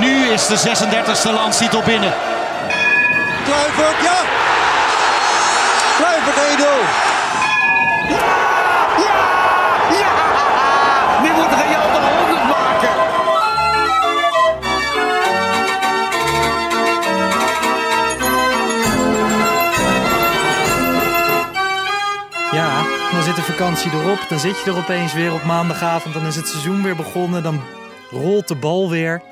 nu is de 36e landstitel binnen. Kluivert, ja! Kluivert 1-0. Nu moet Real de 100 maken. Ja, dan zit de vakantie erop. Dan zit je er opeens weer op maandagavond. Dan is het seizoen weer begonnen. Dan rolt de bal weer.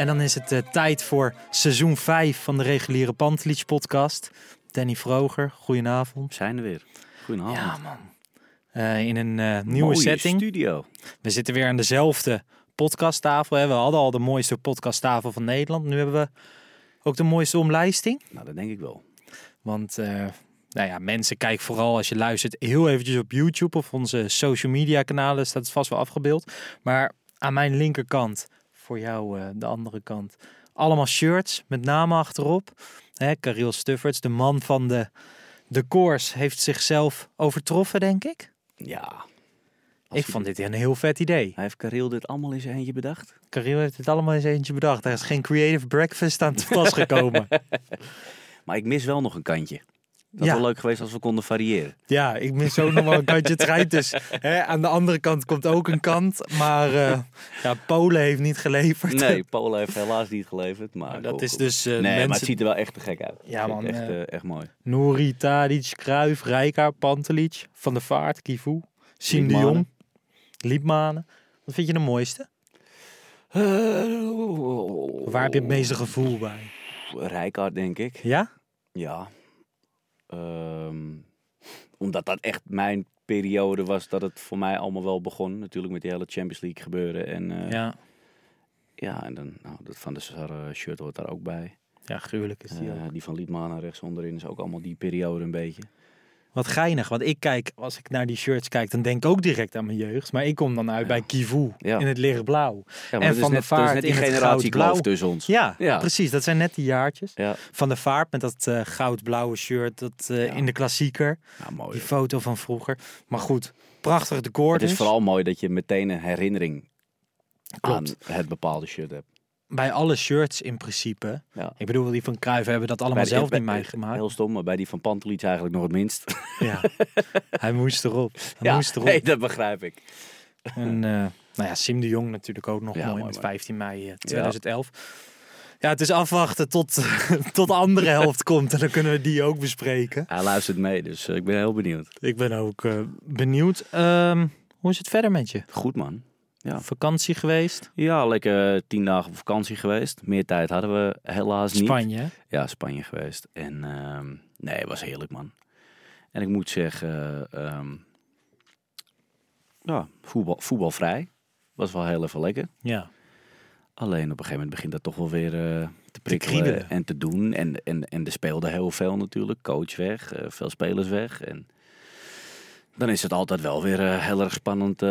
En dan is het eh, tijd voor seizoen 5 van de reguliere Pantelich podcast. Danny Vroger, goedenavond. zijn er weer. Goedenavond. Ja, man. Eh, in een eh, nieuwe Mooie setting. studio. We zitten weer aan dezelfde podcasttafel. hè. We hadden al de mooiste podcasttafel van Nederland. Nu hebben we ook de mooiste omlijsting. Nou, dat denk ik wel. Want nou ja, mensen kijken vooral als je luistert heel eventjes op YouTube of onze social media kanalen staat het vast wel afgebeeld. Maar aan mijn linkerkant, voor jou eh, de andere kant, allemaal shirts met namen achterop. Hè, Cariel Stufferts, de man van de, de koers, heeft zichzelf overtroffen, denk ik. Ja. ik vond dit een heel vet idee. Hij heeft Karel dit allemaal in zijn eentje bedacht? Cariel heeft het allemaal eens eentje bedacht. Er is geen creative breakfast aan te pas gekomen. Maar ik mis wel nog een kantje. Dat Ja. was wel leuk geweest als we konden variëren. Ja, ik mis ook nog wel een kantje strijd. Dus hè, aan de andere kant komt ook een kant. Maar eh, ja, Polen heeft niet geleverd. Nee, Polen heeft helaas niet geleverd. Maar Maar dat is dus eh, Nee, maar het ziet er wel echt te gek uit. Ja, man, Echt, eh, echt mooi. Nouri, Tadic, Kruijf, Rijkaard, Pantelic, Van der Vaart, Kivu, Siem de. Jong, Liedmanen. Wat vind je de mooiste? Waar heb je het meeste gevoel bij? Rijkaard, denk ik. Ja? Ja. Ehm, omdat dat echt mijn periode was dat het voor mij allemaal wel begon. Natuurlijk met die hele Champions League gebeuren. En eh, ja. Ja. en dan, nou, dat van de Sar eh, shirt hoort daar ook bij. Ja, gruwelijk is die Eh, die van Liedmanen rechts onderin is ook allemaal die periode een beetje. Wat geinig, want ik kijk, als ik naar die shirts kijk, dan denk ik ook direct aan mijn jeugd. Maar ik kom dan uit bij Kivu Ja. in het lichtblauw. Ja, En Van net, is Vaart net die in het goudblauw. tussen ons. Ja, precies. Dat zijn net die jaartjes. Ja, Van de Vaart met dat eh, goudblauwe shirt dat, eh, in de klassieker. mooi. Die foto van vroeger. Maar goed, prachtig decor Het is dus. vooral mooi dat je meteen een herinnering Klopt. aan het bepaalde shirt hebt. Bij alle shirts in principe. Ja. Ik bedoel, die van Cruijff hebben dat allemaal zelf bij- niet meegemaakt. Heel stom, maar bij die van Pantelic eigenlijk nog het minst. Ja. Hij moest erop. Hij ja, moest erop. nee, dat begrijp ik. En eh, nou ja, Sim de Jong natuurlijk ook nog Ja, mooi, mooi, met mooi. 15 mei eh, 2011. Ja. het is afwachten tot, tot de andere helft komt en dan kunnen we die ook bespreken. Hij luistert mee, dus eh, ik ben heel benieuwd. Ik ben ook eh, benieuwd. Ehm, hoe is het verder met je? Goed man. Ja. Vakantie geweest? Ja, lekker eh, tien dagen op vakantie geweest. Meer tijd hadden we helaas niet. Spanje. Ja, Spanje geweest. En ehm, nee, het was heerlijk man. En ik moet zeggen, ehm, ja, voetbal, voetbalvrij. Was wel heel even lekker. Ja. Alleen op een gegeven moment begint dat toch wel weer eh, te prikkelen en te doen. En, en, en er speelde heel veel natuurlijk. Coach weg, eh, veel spelers weg. En dan is het altijd wel weer heel erg spannend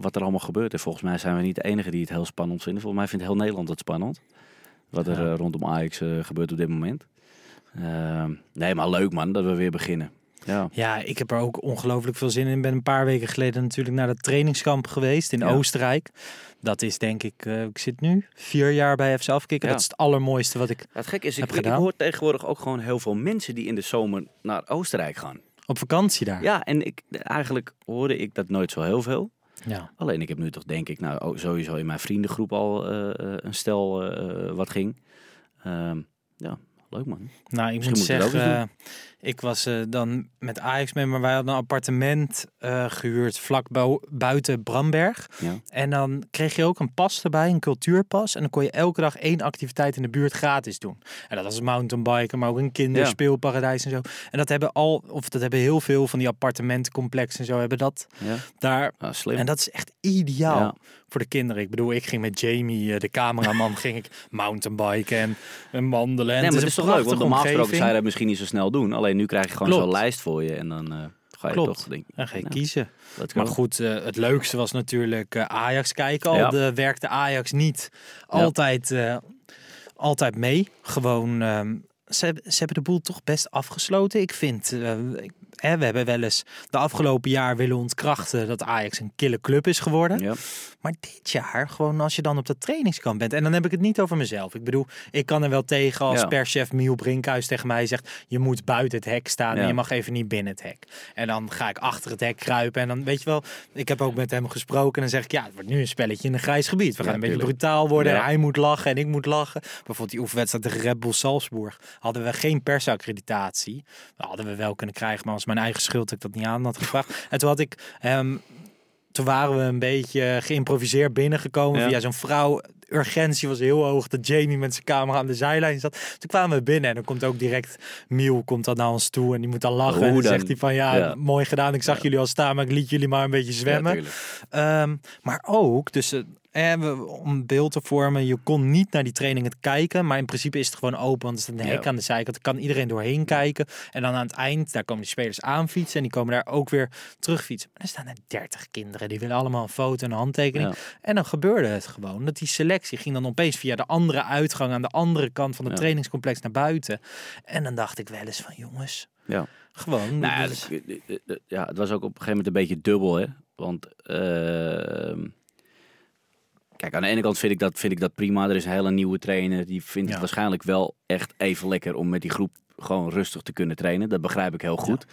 wat er allemaal gebeurt. En volgens mij zijn we niet de enige die het heel spannend vinden. Volgens mij vindt heel Nederland het spannend. Wat er Ja. eh, rondom Ajax eh, gebeurt op dit moment. Ehm, nee, maar leuk man dat we weer beginnen. Ja, Ja, ik heb er ook ongelooflijk veel zin in. Ik ben een paar weken geleden natuurlijk naar dat trainingskamp geweest in Ja. Oostenrijk. Dat is denk ik, eh, ik zit nu vier jaar bij FC Afkikken. Ja. Dat is het allermooiste wat ik het gek is, ik, Heb ik gedaan. hoor tegenwoordig ook gewoon heel veel mensen die in de zomer naar Oostenrijk gaan. op vakantie daar. Ja, en ik, eigenlijk hoorde ik dat nooit zo heel veel. Alleen ik heb nu toch denk ik, nou ook sowieso in mijn vriendengroep al eh, eh, een stel eh, wat ging. Ehm, ja, Leuk man. Nou, ik Misschien moet zeggen, ik was eh, dan met Ajax mee, maar wij hadden een appartement eh, gehuurd vlak buiten Bramberg. Ja. En dan kreeg je ook een pas erbij, een cultuurpas. En dan kon je elke dag één activiteit in de buurt gratis doen. En dat was mountainbiken, maar ook een kinderspeelparadijs en zo. En dat hebben al, of dat hebben heel veel van die appartementencomplexen en zo hebben dat Ja, daar. ah, slim. En dat is echt ideaal Ja. Voor de kinderen. Ik bedoel, ik ging met Jamie, eh, de cameraman, ging ik mountainbiken en, en wandelen. En nee, maar het een is toch leuk, want normaal gesproken zou je dat misschien niet zo snel doen. Alleen nu krijg je gewoon zo'n lijst voor je en dan eh, ga je Klopt. toch denken. Dan ga je nou, kiezen. Maar go. goed, eh, het leukste was natuurlijk Ajax kijken. Al Ja. de, werkte Ajax niet altijd, altijd mee. Gewoon, ehm, ze, hebben- ze hebben de boel toch best afgesloten. Ik vind, ik- hè, we hebben wel eens de afgelopen jaar willen ontkrachten dat Ajax een kille club is geworden. Ja. Maar dit jaar, gewoon als je dan op de trainingskamp bent. En dan heb ik het niet over mezelf. Ik bedoel, ik kan er wel tegen als Ja. perschef Miel Brinkhuis tegen mij zegt... je moet buiten het hek staan en je mag even niet binnen het hek. En dan ga ik achter het hek kruipen. En dan weet je wel, ik heb ook met hem gesproken. En dan zeg ik, ja, het wordt nu een spelletje in een grijs gebied. We gaan een beetje brutaal worden. En hij moet lachen en ik moet lachen. Bijvoorbeeld die oefenwedstrijd tegen Red Bull Salzburg. Hadden we geen persaccreditatie. Dat hadden we wel kunnen krijgen, maar was mijn eigen schuld dat ik dat niet aan had gevraagd. En toen had ik... hem toen waren we een beetje geïmproviseerd binnengekomen Ja. via zo'n vrouw. Urgentie was heel hoog dat Jamie met zijn camera aan de zijlijn zat. Toen kwamen we binnen en dan komt ook direct Miel komt dan naar ons toe en die moet dan lachen. Hoe en dan dan? zegt hij van ja, Ja. mooi gedaan. Ik zag jullie al staan, maar ik liet jullie maar een beetje zwemmen. Ehm, maar ook, dus eh, eh, om beeld te vormen, je kon niet naar die trainingen kijken, maar in principe is het gewoon open, want er staat een hek Ja. aan de zijkant. Kan iedereen doorheen kijken. En dan aan het eind, daar komen die spelers aan fietsen en die komen daar ook weer terug fietsen. Maar er staan er 30 kinderen, die willen allemaal een foto en een handtekening. Ja. En dan gebeurde het gewoon, dat die selectie ging dan opeens via de andere uitgang aan de andere kant van het Ja. trainingscomplex naar buiten. En dan dacht ik wel eens van jongens, Ja. gewoon. Nou, is- dat- eh, eh, ja, het was ook op een gegeven moment een beetje dubbel, hè. Want, ehm, kijk, aan de ene kant vind ik, dat, vind ik dat prima. Er is een hele nieuwe trainer. Die vindt het waarschijnlijk wel echt even lekker om met die groep gewoon rustig te kunnen trainen. Dat begrijp ik heel goed.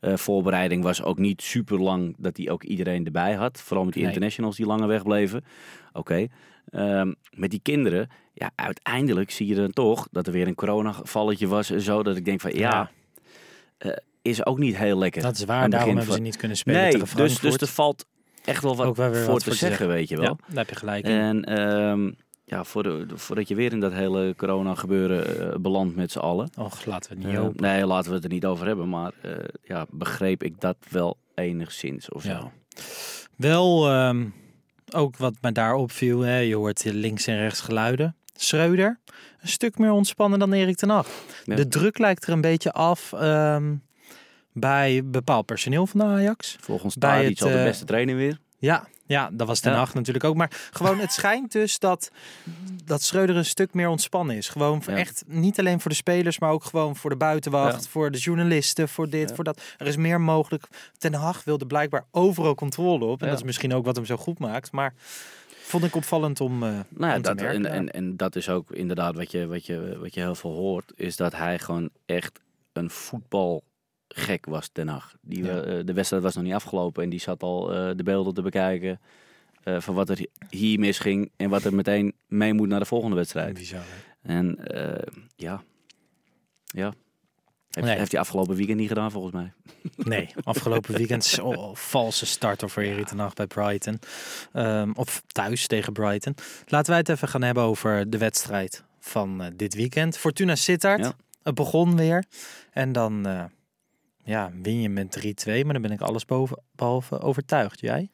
Eh, voorbereiding was ook niet super lang dat hij ook iedereen erbij had. Vooral met die Nee. internationals die langer wegbleven. Oké. Ehm, met die kinderen, ja, uiteindelijk zie je dan toch dat er weer een coronagevalletje was en zo. Dat ik denk van, ja, Ja. eh, is ook niet heel lekker. dat is waar, daarom hebben ze niet kunnen spelen Nee, tegen dus, dus er valt echt wel wat Ook wel weer voor wat te zeggen, weet je wel. Ja, daar heb je gelijk in. En ehm, ja, voor de, voordat je weer in dat hele corona gebeuren eh, belandt met z'n allen. Och, laten we het niet hopen. nee, laten we het er niet over hebben. Maar eh, ja, begreep ik dat wel enigszins of zo. Ja. Wel, ehm, ook wat me daar opviel, hè, je hoort links en rechts geluiden. Schreuder, een stuk meer ontspannen dan Erik ten Hag. Ja. De druk lijkt er een beetje af ehm, bij bepaald personeel van de Ajax. Volgens Bij het, al de eh, beste trainer weer. Ja, ja, dat was ten Ja. Hag natuurlijk ook. Maar gewoon, het schijnt dus dat, dat Schreuder een stuk meer ontspannen is. Gewoon Ja. echt, niet alleen voor de spelers, maar ook gewoon voor de buitenwacht, Ja. voor de journalisten, voor dit, voor dat. Er is meer mogelijk. Ten Hag wilde blijkbaar overal controle op. En dat is misschien ook wat hem zo goed maakt. Maar vond ik opvallend om, eh Nou om dat, merken. en, en, en dat is ook inderdaad wat je, wat, je, wat je heel veel hoort. Is dat hij gewoon echt een voetbalgek was, Den Haag. Die, Ja. eh, de wedstrijd was nog niet afgelopen. En die zat al eh, de beelden te bekijken. eh, van wat er hier misging. En wat er meteen mee moet naar de volgende wedstrijd. Bizar? En ja. Ja. Heeft, Nee. heeft hij afgelopen weekend niet gedaan volgens mij. Nee, afgelopen weekend valse starter voor Erik ten bij Brighton. Ehm, of thuis tegen Brighton. Laten wij het even gaan hebben over de wedstrijd van dit weekend. Fortuna Sittard. Ja. Het begon weer. En dan ja, win je met 3-2. Maar dan ben ik alles boven, behalve overtuigd. Jij?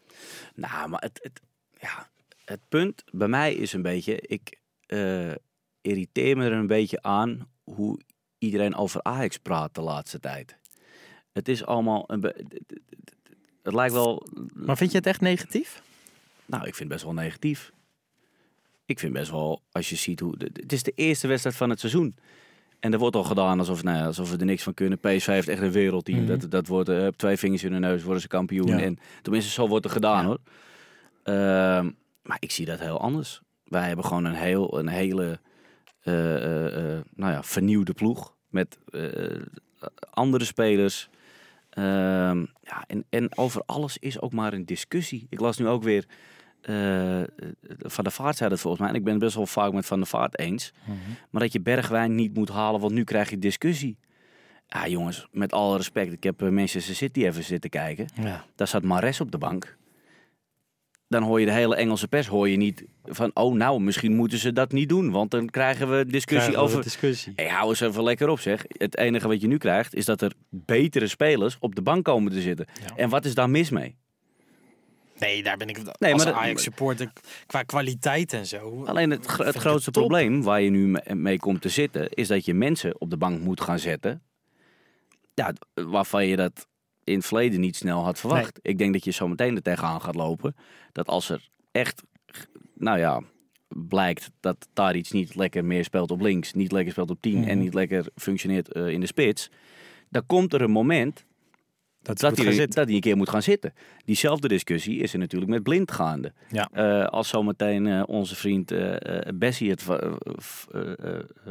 Nou, maar het, het, ja, het punt bij mij is een beetje, ik eh, irriteer me er een beetje aan hoe iedereen over Ajax praat de laatste tijd. Het is allemaal een het lijkt wel, Maar vind je het echt negatief? nou, ik vind het best wel negatief. Ik vind best wel, als je ziet hoe, het is de eerste wedstrijd van het seizoen. En er wordt al gedaan alsof, nou ja, alsof we er niks van kunnen. PSV heeft echt een wereldteam. Mhm. Dat, dat wordt eh, twee vingers in de neus, worden ze kampioen. Ja. En tenminste, zo wordt er gedaan hoor. Ehm, maar ik zie dat heel anders. Wij hebben gewoon een, heel, een hele eh, eh, nou ja, vernieuwde ploeg. Met andere spelers. Ehm, ja, en, en over alles is ook maar een discussie. Ik las nu ook weer eh, Van der Vaart zei dat volgens mij. En ik ben het best wel vaak met Van der Vaart eens. Maar dat je Bergwijn niet moet halen, want nu krijg je discussie. Ja, jongens, met alle respect. Ik heb eh, Manchester City even zitten kijken. Ja. Daar zat Mares op de bank. Dan hoor je de hele Engelse pers hoor je niet van... oh, nou, misschien moeten ze dat niet doen. Want dan krijgen we discussie Krijgen we over... discussie. Hey, hou eens even lekker op, zeg. Het enige wat je nu krijgt, is dat er betere spelers op de bank komen te zitten. Ja. En wat is daar mis mee? Nee, daar ben ik Nee, als maar dat- Ajax supporter qua kwaliteit en zo. Alleen het, grootste probleem waar je nu me- mee komt te zitten, is dat je mensen op de bank moet gaan zetten. Ja, waarvan je dat in het verleden niet snel had verwacht. Ik denk dat je zo meteen er tegenaan gaat lopen. Dat als er echt, nou ja, blijkt dat Tadic niet lekker meer speelt op links, niet lekker speelt op 10 en Mhm. niet lekker functioneert eh, in de spits. Dan komt er een moment dat dat hij een keer moet gaan zitten. Diezelfde discussie is er natuurlijk met blind gaande. Ja. Eh, als zometeen eh, onze vriend eh, Bessie het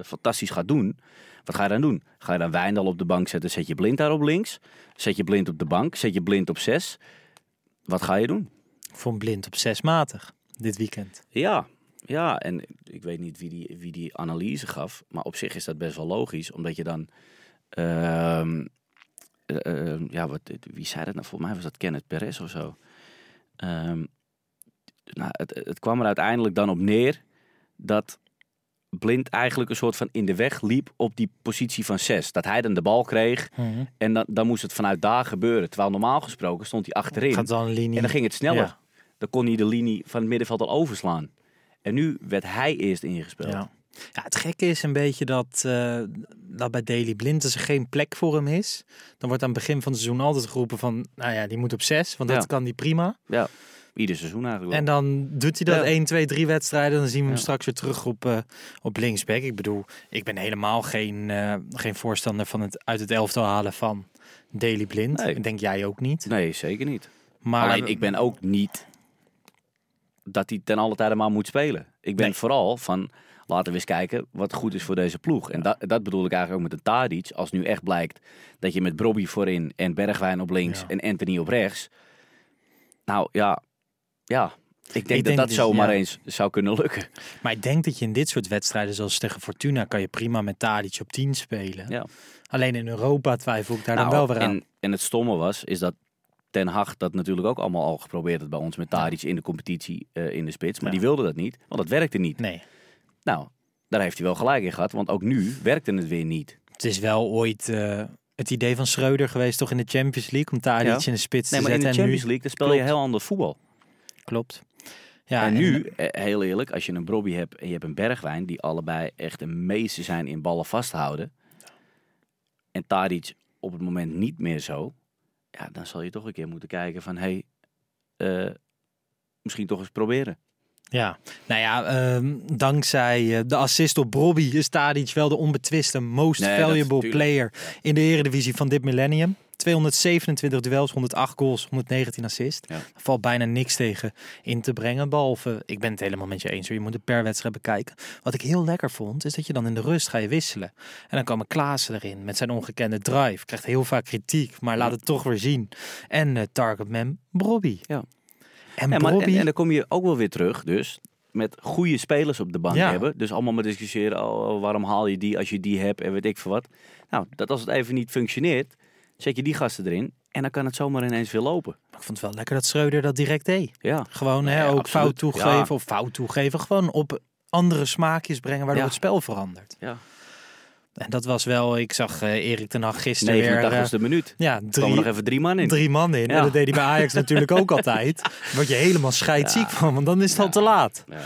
fantastisch gaat doen, wat ga je dan doen? Ga je dan Wijndal op de bank zetten, zet je blind daar op links? Zet je blind op de bank, zet je blind op zes? Wat ga je doen? Vond blind op zesmatig dit weekend. Ja, ja, en ik weet niet wie die, wie die analyse gaf, maar op zich is dat best wel logisch, omdat je dan, ehm, eh, eh, ja, wat, wie zei dat nou? Volgens mij was dat Kenneth Perez of zo. Ehm, nou, het, het kwam er uiteindelijk dan op neer dat Blind eigenlijk een soort van in de weg liep op die positie van zes. Dat hij dan de bal kreeg en dan, dan moest het vanuit daar gebeuren. Terwijl normaal gesproken stond hij achterin. Gaat dan een linie. En dan ging het sneller. Ja. Dan kon hij de linie van het middenveld al overslaan. En nu werd hij eerst ingespeeld. Ja. Ja, het gekke is een beetje dat, eh, dat bij Daily Blind als er geen plek voor hem is. Dan wordt aan het begin van het seizoen altijd geroepen van, nou ja, die moet op zes, want dat kan die prima. Ja, ieder seizoen eigenlijk wel. En dan doet hij dat Ja. 1, 2, 3 wedstrijden. Dan zien we hem Ja. straks weer terug op, eh, op linksback. Ik bedoel, ik ben helemaal geen, eh, geen voorstander van het uit het elftal halen van Daily Blind. Nee. Denk jij ook niet. Nee, zeker niet. Maar Alleen ik ben ook niet dat hij ten alle tijde maar moet spelen. Ik ben Nee. vooral van laten we eens kijken wat goed is voor deze ploeg. En dat, dat bedoel ik eigenlijk ook met de Tadic. Als nu echt blijkt dat je met Brobby voorin en Bergwijn op links Ja. en Anthony op rechts. Nou ja, ja. Ik denk, denk dat dat zomaar ja. eens zou kunnen lukken. Maar ik denk dat je in dit soort wedstrijden, zoals tegen Fortuna, kan je prima met Tadic op 10 spelen. Ja. Alleen in Europa twijfel ik daar Nou, dan wel weer aan. en, en het stomme was, is dat Ten Hag dat natuurlijk ook allemaal al geprobeerd had bij ons met Tadic in de competitie eh, in de spits. Maar Ja. die wilde dat niet, want dat werkte niet. Nee, Nou, daar heeft hij wel gelijk in gehad, want ook nu werkte het weer niet. het is wel ooit eh, het idee van Schreuder geweest, toch in de Champions League, om Tadic Ja. in de spits Nee, te maar in de. Champions League dan speel je heel ander voetbal. klopt. Ja, en nu, eh, heel eerlijk, als je een Brobby hebt en je hebt een Bergwijn, die allebei echt een meester zijn in ballen vasthouden. En Tadic op het moment niet meer zo. Ja, dan zal je toch een keer moeten kijken van, hé, hey, eh, misschien toch eens proberen. Ja, nou ja, ehm, dankzij eh, de assist op Bobby is Tadic wel de onbetwiste most Nee, valuable player in de Eredivisie van dit millennium. 227 duels, 108 goals, 119 assists. Ja. Er valt bijna niks tegen in te brengen. Behalve, ik ben het helemaal met je eens. hoor. Je moet het per wedstrijd bekijken. Wat ik heel lekker vond, is dat je dan in de rust ga je wisselen. En dan komen Klaassen erin met zijn ongekende drive. Krijgt heel vaak kritiek, maar laat het toch weer zien. En eh targetman Bobby. Ja. En maar, en, en dan kom je ook wel weer terug, dus met goede spelers op de bank Ja. hebben. Dus allemaal maar discussiëren, oh, waarom haal je die als je die hebt en weet ik veel wat. Nou, dat als het even niet functioneert, zet je die gasten erin en dan kan het zomaar ineens weer lopen. Ik vond het wel lekker dat Schreuder dat direct deed. Ja, Gewoon hè, ook absoluut. fout toegeven Ja. of fout toegeven. Gewoon op andere smaakjes brengen waardoor het spel verandert. ja. En dat was wel, ik zag eh, Erik ten Hag gisteren weer... 89 eh, e minuut. ja, Er kwamen drie, nog even drie man in. drie man in. Ja. En dat deed hij bij Ajax natuurlijk ook altijd. Word je helemaal scheidziek van, want dan is het al te laat. Ja,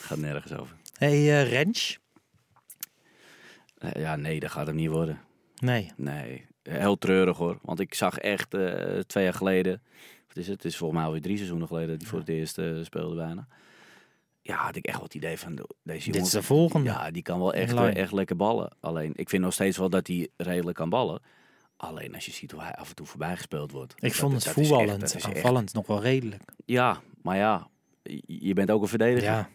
gaat nergens over. Hé, hey, eh, Rens? Ja, nee, dat gaat hem niet worden. Nee. Nee, heel treurig hoor. Want ik zag echt twee jaar geleden, wat is het? Het is volgens mij alweer drie seizoenen geleden dat hij voor het eerst speelde bijna. Ja, had ik echt wel het idee van de- deze jongen. is de volgende. Ja, die kan wel echt, eh, echt lekker ballen. Alleen, ik vind nog steeds wel dat hij redelijk kan ballen. Alleen als je ziet hoe hij af en toe voorbij gespeeld wordt. Ik vond het echt- echt- aanvallend nog wel redelijk. Ja, maar ja, je- bent ook een verdediger. Ja,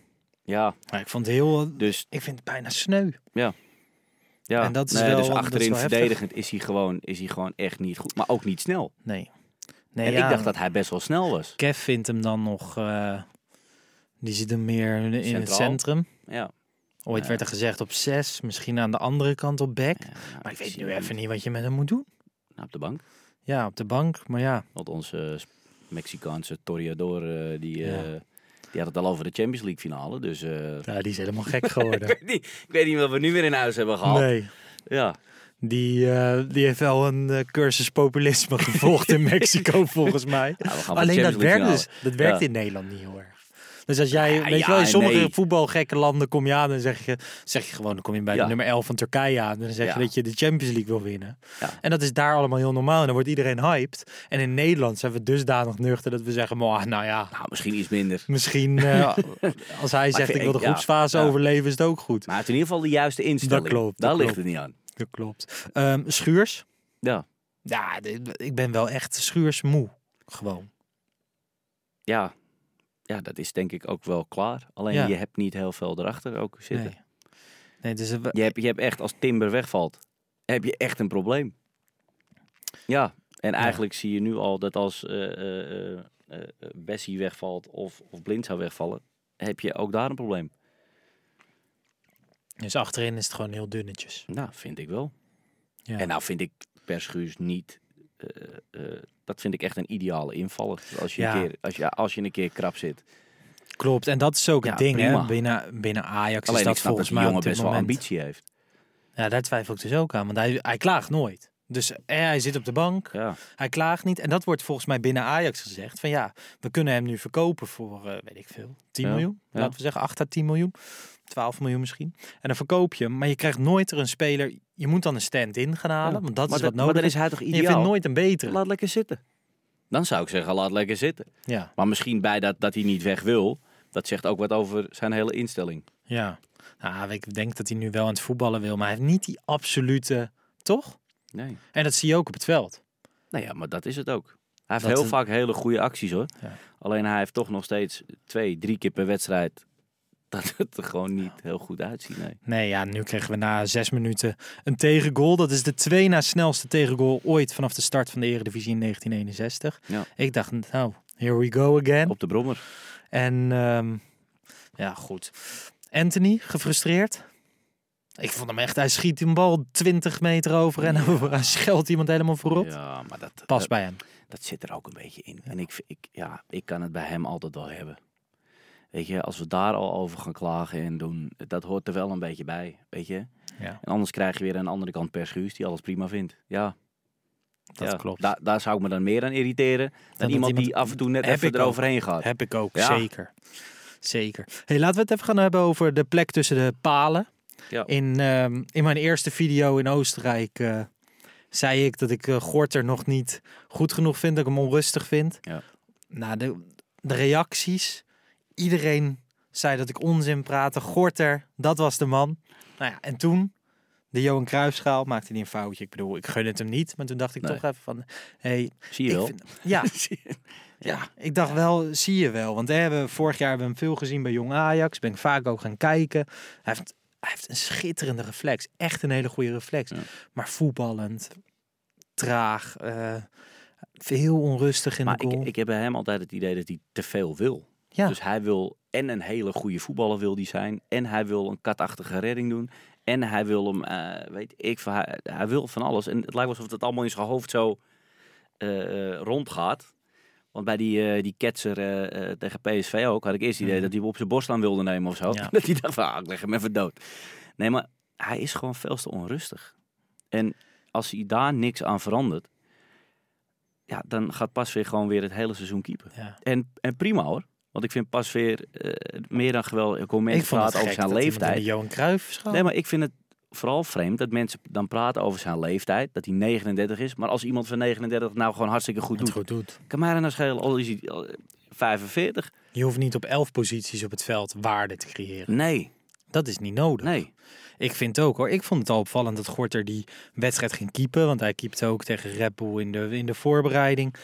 Ja, maar ik vond het heel... dus Ik vind het bijna sneu. ja. En dat is nee, wel- dus is achterin verdedigend is hij, gewoon, is hij gewoon echt niet goed. Maar ook niet snel. Nee. Nee, en ja, ik dacht dat hij best wel snel was. Kev vindt hem dan nog... eh, Die zit hem meer in het centrum. Ja. Ooit werd er gezegd op zes, misschien aan de andere kant op back. Nou, Maar ik weet nu even niet wat je met hem moet doen. nou, op de bank. Ja, op de bank. Maar ja, Want onze eh, Mexicaanse Toreador, eh, die, eh, Ja. die had het al over de Champions League finale. Dus eh, ja die is helemaal gek geworden. ik, weet niet, ik weet niet wat we nu weer in huis hebben gehaald. nee, Ja. die, die heeft wel een cursus populisme gevolgd in Mexico volgens mij. Ja, Alleen dat werkt, dus, dat werkt Ja. in Nederland niet heel erg. Dus als jij, weet je wel, in sommige nee. voetbalgekke landen kom je aan en zeg je, zeg je gewoon, dan kom je bij de nummer 11 van Turkije aan en dan zeg je dat je de Champions League wil winnen. En dat is daar allemaal heel normaal en dan wordt iedereen hyped. En in Nederland zijn we dusdanig nuchter dat we zeggen, "Mwah, nou ja, Nou, misschien iets minder. misschien eh, als hij zegt ik wil de groepsfase overleven is het ook goed. Maar het is in ieder geval de juiste instelling. Dat klopt, Daar dat ligt klopt. het niet aan. Dat klopt. Ehm, Schuurs? Ja. Ja, ik ben wel echt Schuurs moe. Gewoon. Ja. Ja, dat is denk ik ook wel klaar. Alleen Ja. je hebt niet heel veel erachter ook zitten. Nee. Nee, dus, eh, Je, hebt, je hebt echt, als Timber wegvalt, heb je echt een probleem. Ja, en eigenlijk zie je nu al dat als eh eh, Bessie wegvalt of, of Blind zou wegvallen, heb je ook daar een probleem. dus achterin is het gewoon heel dunnetjes. Nou, vind ik wel. Ja. En nou vind ik Perschuurs niet... eh, eh, dat vind ik echt een ideale invaller. Als je, Ja. een, keer, als je, als je een keer krap zit. Klopt, en dat is ook Ja, het ding, prima. hè? Binnen, binnen Ajax Alleen is ik dat volgens die mij jongen op dit best wel moment... ambitie heeft. Ja, daar twijfel ik dus ook aan, want hij, hij klaagt nooit. Dus eh, hij zit op de bank, Ja. hij klaagt niet. En dat wordt volgens mij binnen Ajax gezegd. Van ja, we kunnen hem nu verkopen voor, weet ik veel, 10 Ja, miljoen. Laten we zeggen 8 à 10 miljoen. 12 miljoen misschien. En dan verkoop je hem, maar je krijgt nooit er een speler... Je moet dan een stand-in gaan halen, Ja. want dat maar is wat maar nodig dan is. hij toch En je vindt ideaal? nooit een betere. Laat lekker zitten. Dan zou ik zeggen, laat lekker zitten. Ja, Maar misschien bij dat, dat hij niet weg wil, dat zegt ook wat over zijn hele instelling. ja. Nou, ik denk dat hij nu wel aan het voetballen wil, maar hij heeft niet die absolute... Toch? Nee. En dat zie je ook op het veld. Nou ja, maar dat is het ook. Hij heeft Dat heel een- vaak hele goede acties hoor. Ja. Alleen hij heeft toch nog steeds twee, drie keer per wedstrijd dat het er gewoon niet heel goed uitziet. Nee. Nee, ja, nu kregen we na zes minuten een tegengoal. Dat is de twee na snelste tegengoal ooit vanaf de start van de Eredivisie in 1961. Ja. Ik dacht, nou, here we go again. Op de brommer. En ehm, ja, goed. Anthony, gefrustreerd. Ik vond hem echt, hij schiet een bal 20 meter over en over. Hij scheldt iemand helemaal voorop. Ja, maar dat, Pas dat, bij hem. dat zit er ook een beetje in. En ik, ik, ja, ik kan het bij hem altijd wel hebben. Weet je, als we daar al over gaan klagen en doen, dat hoort er wel een beetje bij. Weet je? Ja, En anders krijg je weer aan de andere kant Perschuus die alles prima vindt. Ja, dat ja, klopt. Daar, daar zou ik me dan meer aan irriteren dan iemand, die af en toe net Heb even eroverheen gaat. Heb ik ook, Ja. zeker. Zeker. Hey, laten we het even gaan hebben over de plek tussen de palen. Ja. In, ehm, in mijn eerste video in Oostenrijk eh, zei ik dat ik eh, Gorter nog niet goed genoeg vind, dat ik hem onrustig vind. Ja. Nou, de, de reacties. Iedereen zei dat ik onzin praatte. Gorter, dat was de man. Nou ja, en toen, de Johan Cruijffschaal, maakte hij een foutje. Ik bedoel, ik gun het hem niet. Maar toen dacht ik Nee. toch even van, hey, Zie je wel. vind- ja, ja, ik dacht wel, zie je wel. Want hè, we hebben, vorig jaar hebben we hem veel gezien bij Jong Ajax. Ben ik vaak ook gaan kijken. Hij heeft, hij heeft een schitterende reflex. Echt een hele goede reflex. Ja. Maar voetballend, traag, eh, veel onrustig in Maar de goal. ik, ik heb bij hem altijd het idee dat hij te veel wil. Ja, Dus hij wil en een hele goede voetballer wil die zijn. En hij wil een katachtige redding doen. En hij wil hem, eh, weet ik, hij, hij wil van alles. En het lijkt alsof het allemaal in zijn hoofd zo eh, rondgaat. Want bij die, eh, die ketser tegen PSV ook had ik eerst het idee dat hij hem op zijn borst aan wilde nemen of zo. Ja. Dat hij dacht van, ah, ik leg hem even dood. Nee, maar hij is gewoon veel te onrustig. En als hij daar niks aan verandert, ja, dan gaat Pasveer gewoon weer het hele seizoen keeper. ja. En, en prima hoor. Want ik vind Pasveer eh meer dan geweldig. Ik hoor mensen praten over zijn leeftijd. Johan Cruijff. Nee, maar ik vind het vooral vreemd dat mensen dan praten over zijn leeftijd. Dat hij 39 is. Maar als iemand van 39 nou gewoon hartstikke goed het doet. goed doet. Kan mij nou schelen, al is hij al 45? Je hoeft niet op elf posities op het veld waarde te creëren. Nee, Dat is niet nodig. nee. Ik vind ook hoor. Ik vond het al opvallend dat Gorter die wedstrijd ging keepen. Want hij keepte ook tegen Red Bull in de, in de voorbereiding.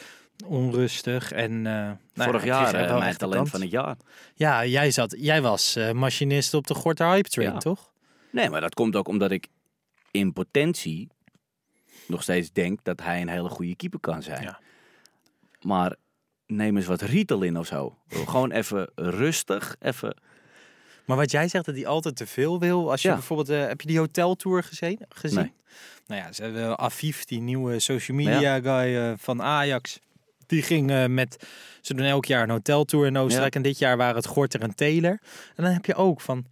Onrustig. En, nou ja, Vorig hij jaar eh, mijn talent van het jaar. Ja, jij, zat, jij was eh, machinist op de Gorter Hype Train, Ja. toch? Nee, maar dat komt ook omdat ik in potentie nog steeds denk dat hij een hele goede keeper kan zijn. Ja. Maar neem eens wat Ritalin of zo. Gewoon even rustig, even... Maar wat jij zegt dat hij altijd te veel wil. Als je Ja. bijvoorbeeld, heb je die hoteltour gezien? gezien? Nee. Nou ja, ze hebben Afif, die nieuwe social media guy van Ajax. Die ging eh, met, ze doen elk jaar een hoteltour in Oostenrijk. En dit jaar waren het Gorter en Taylor. En dan heb je ook van,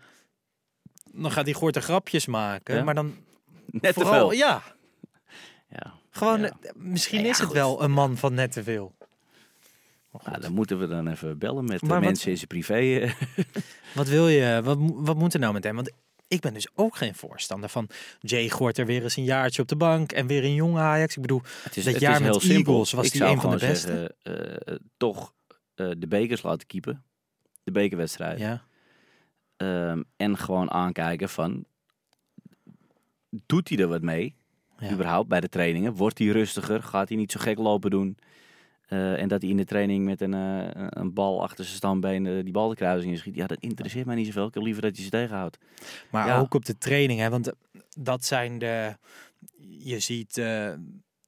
dan gaat die Gorter grapjes maken. Ja. Maar dan Net te vooral, veel. ja, Ja. gewoon, eh, misschien is het wel een man van net te veel. Nou, dan moeten we dan even bellen met de wat- mensen in zijn privé. eh. Wat wil je? Wat, wat moet er nou met hem? Want ik ben dus ook geen voorstander van Jay Gorter weer eens een jaartje op de bank en weer een jonge Ajax. Ik bedoel, Het is, Dat het jaar is met heel simpel. Was zou een van de beste. zeggen, eh, toch eh, de bekers laten keepen. De bekerwedstrijd. ja. Ehm, en gewoon aankijken van... Doet hij er wat mee? Ja. Überhaupt bij de trainingen. Wordt hij rustiger? Gaat hij niet zo gek lopen doen? Eh, en dat hij in de training met een, eh, een bal achter zijn stambeen eh, die bal de kruising in schiet. Ja, dat interesseert mij niet zoveel. Ik heb liever dat hij ze tegenhoudt. Maar Ja. ook op de training, hè? want dat zijn de. Je ziet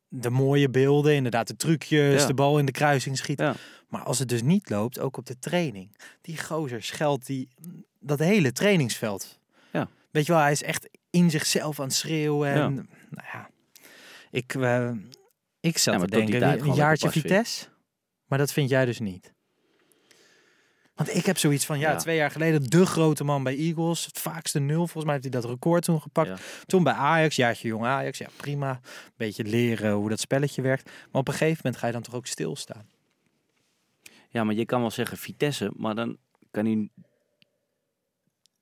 de mooie beelden, inderdaad, de trucjes, Ja. de bal in de kruising schieten. Ja. Maar als het dus niet loopt, ook op de training, die gozer scheldt die, dat hele trainingsveld. Ja. Weet je wel, hij is echt in zichzelf aan het schreeuwen. En, Ja. Nou ja, ik, ik zat Ja, te denken, een jaartje. Vitesse. Maar dat vind jij dus niet. Want ik heb zoiets van, ja, Ja. twee jaar geleden de grote man bij Eagles. Het vaakste nul. Volgens mij heeft hij dat record toen gepakt. Ja. Toen bij Ajax, jaartje jong Ajax. Ja, prima. Beetje leren hoe dat spelletje werkt. Maar op een gegeven moment ga je dan toch ook stilstaan. Ja, maar je kan wel zeggen Vitesse, maar dan kan hij...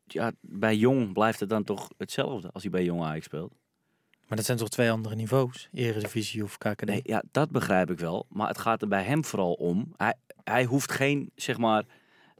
Ja, bij Jong blijft het dan toch hetzelfde als hij bij Jong Ajax speelt. Maar dat zijn toch twee andere niveaus? Eredivisie of KKD? Nee, ja, dat begrijp ik wel. Maar het gaat er bij hem vooral om. Hij, hij hoeft geen, zeg maar...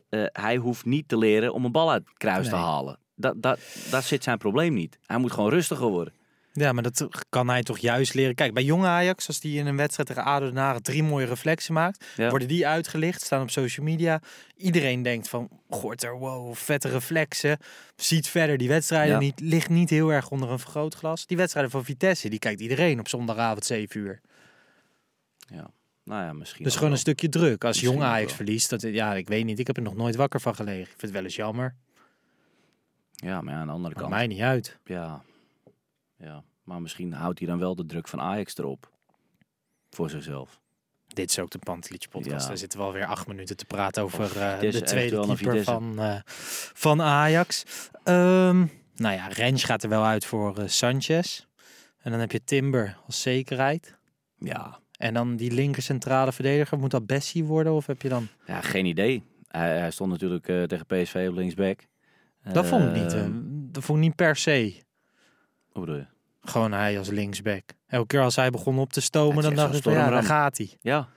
eh, hij hoeft niet te leren om een bal uit het kruis te halen. Dat, dat, daar zit zijn probleem niet. Hij moet gewoon rustiger worden. Ja, maar dat kan hij toch juist leren. Kijk, bij jonge Ajax, als die in een wedstrijd tegen ADO Haag drie mooie reflexen maakt, Ja. worden die uitgelicht, staan op social media. Iedereen denkt van, Gorter, wow, vette reflexen. Ziet verder die wedstrijden Ja. niet, ligt niet heel erg onder een vergrootglas. Die wedstrijden van Vitesse, die kijkt iedereen op zondagavond 7 uur. Ja. Nou ja, misschien Dus gewoon een stukje druk. Als Misschien jong Ajax wel. verliest, dat, ja, ik weet niet, ik heb er nog nooit wakker van gelegen. Ik vind het wel eens jammer. Ja, maar ja, aan de andere Maakt kant... mij niet uit. Ja. Ja. Maar misschien houdt hij dan wel de druk van Ajax erop. Voor zichzelf. Dit is ook de Pantelietje podcast. Ja. We zitten wel weer acht minuten te praten over eh, de tweede keeper van, eh, van Ajax. Ehm, nou ja, Rens gaat er wel uit voor eh, Sanchez. En dan heb je Timber als zekerheid. Ja. En dan die linker centrale verdediger. Moet dat Bessie worden of heb je dan... Ja, geen idee. Hij, hij stond natuurlijk tegen PSV op linksback. Dat vond ik niet. Eh, eh, dat vond ik niet per se. Hoe bedoel je? Gewoon hij als linksback. Elke keer als hij begon op te stomen, dan dacht ik van ja, daar gaat hij. Ja.